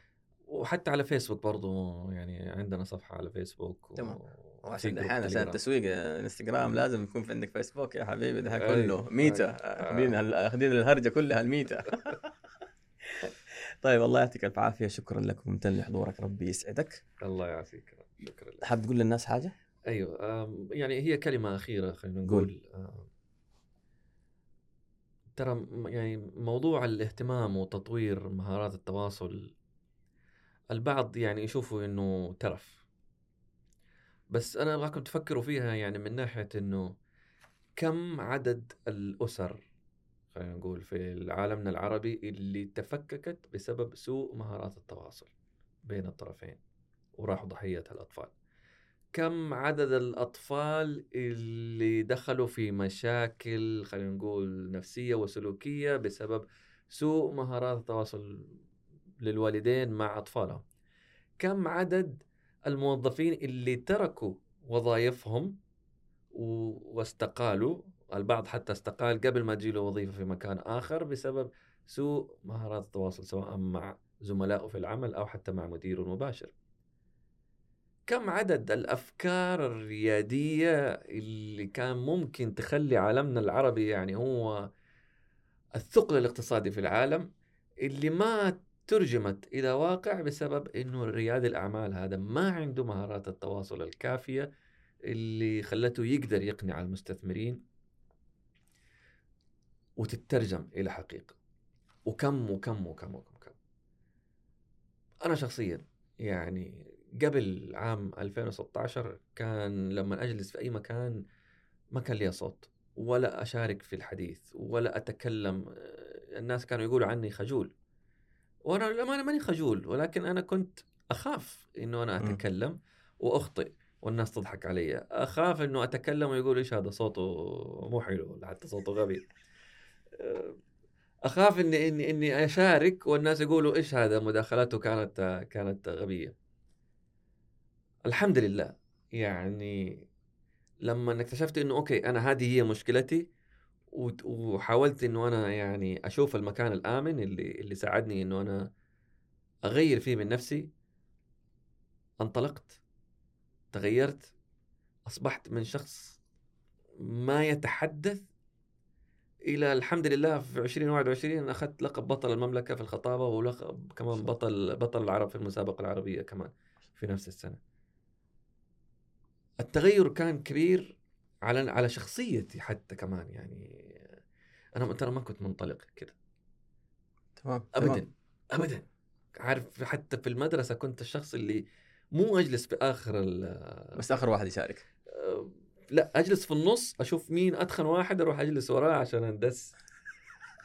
وحتى على فيسبوك برضو يعني عندنا صفحة على فيسبوك و... تمام. وعشان دحين عشان. التسويق انستغرام لازم يكون في عندك فيسبوك يا حبيبي ده. كله ميتا أي. آخذين آخذين الهرجة كلها الميتا طيب الله يعطيك ألف عافية شكرا لك وممتن لحضورك ربي يسعدك الله يعافيك شكرا لك حاب تقول للناس حاجة؟ أيوه يعني هي كلمة أخيرة خلينا قول. نقول ترى يعني موضوع الاهتمام وتطوير مهارات التواصل البعض يعني يشوفوا إنه ترف. بس أنا ابغاكم تفكروا فيها يعني من ناحية إنه كم عدد الأسر خلينا نقول في عالمنا العربي اللي تفككت بسبب سوء مهارات التواصل بين الطرفين وراحوا ضحيتها الأطفال؟ كم عدد الأطفال اللي دخلوا في مشاكل خلينا نقول نفسية وسلوكية بسبب سوء مهارات التواصل للوالدين مع أطفالهم. كم عدد الموظفين اللي تركوا وظائفهم واستقالوا؟ البعض حتى استقال قبل ما تجيله وظيفة في مكان آخر بسبب سوء مهارات التواصل سواء مع زملائه في العمل أو حتى مع مديره المباشر. كم عدد الأفكار الريادية اللي كان ممكن تخلي عالمنا العربي يعني هو الثقل الاقتصادي في العالم اللي ما ترجمت إلى واقع بسبب إنه رياد الأعمال هذا ما عنده مهارات التواصل الكافية اللي خلته يقدر يقنع المستثمرين وتترجم إلى حقيقة. وكم وكم وكم وكم كم أنا شخصيا يعني قبل عام 2016 كان لما أجلس في أي مكان ما كان لي صوت ولا أشارك في الحديث ولا أتكلم. آه، الناس كانوا يقولوا عني خجول. وأنا للأمانة ماني خجول ولكن أنا كنت أخاف إنه أنا مم. أتكلم وأخطئ والناس تضحك علي. أخاف إنه أتكلم ويقول إيش هذا صوته مو حلو ولا حتى صوته غبي. آه، أخاف إني إني إني أشارك والناس يقولوا إيش هذا مداخلاته كانت كانت غبية. الحمد لله. يعني لما اكتشفت إنه أوكي أنا هذه هي مشكلتي وحاولت إنه أنا يعني أشوف المكان الآمن اللي اللي ساعدني إنه أنا أغير فيه من نفسي. انطلقت تغيرت أصبحت من شخص ما يتحدث. إلى الحمد لله في 2021 أخذت لقب بطل المملكة في الخطابة ولقب كمان بطل بطل العرب في المسابقة العربية كمان في نفس السنة. التغير كان كبير على على شخصيتي حتى كمان يعني أنا ترى ما كنت منطلق كذا تمام ابدا تمام. ابدا. عارف حتى في المدرسة كنت الشخص اللي مو أجلس في آخر ال- بس آخر واحد يشارك. أه، لا أجلس في النص أشوف مين أتخن واحد أروح أجلس وراه عشان أندس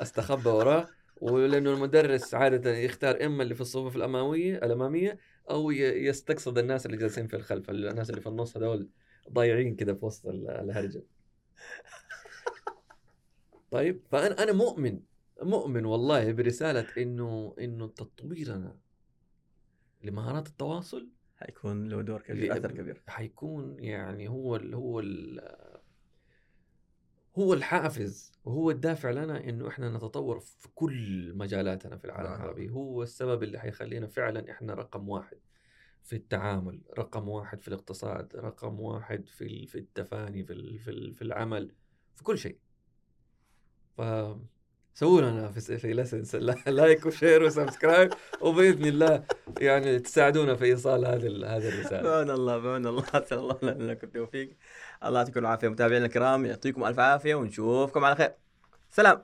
أستخبى وراه. ولأنه المدرس عادة يختار إما اللي في الصفوف الأمامية الأمامية أو يستقصد الناس اللي جالسين في الخلف الناس اللي في النص هذول. ضايعين كذا في وسط ال- الهرجة. طيب فأنا أنا مؤمن مؤمن والله برسالة إنه إنه تطويرنا لمهارات التواصل حيكون له دور كبير أثر كبير. حيكون يعني هو ال هو ال هو الحافز وهو الدافع لنا إنه إحنا نتطور في كل مجالاتنا في العالم نعم. العربي. هو السبب اللي حيخلينا فعلا إحنا رقم واحد. في التعامل رقم واحد في الاقتصاد رقم واحد في في التفاني في في في العمل في كل شيء. ف سووا لنا في في لسن لايك و share و subscribe وبإذن الله يعني تساعدونا في إيصال هذه هذه الرسالة. بعون الله بعون الله أسأل الله لنا التوفيق. الله يعطيكم العافية متابعينا الكرام يعطيكم ألف عافية ونشوفكم على خير. سلام.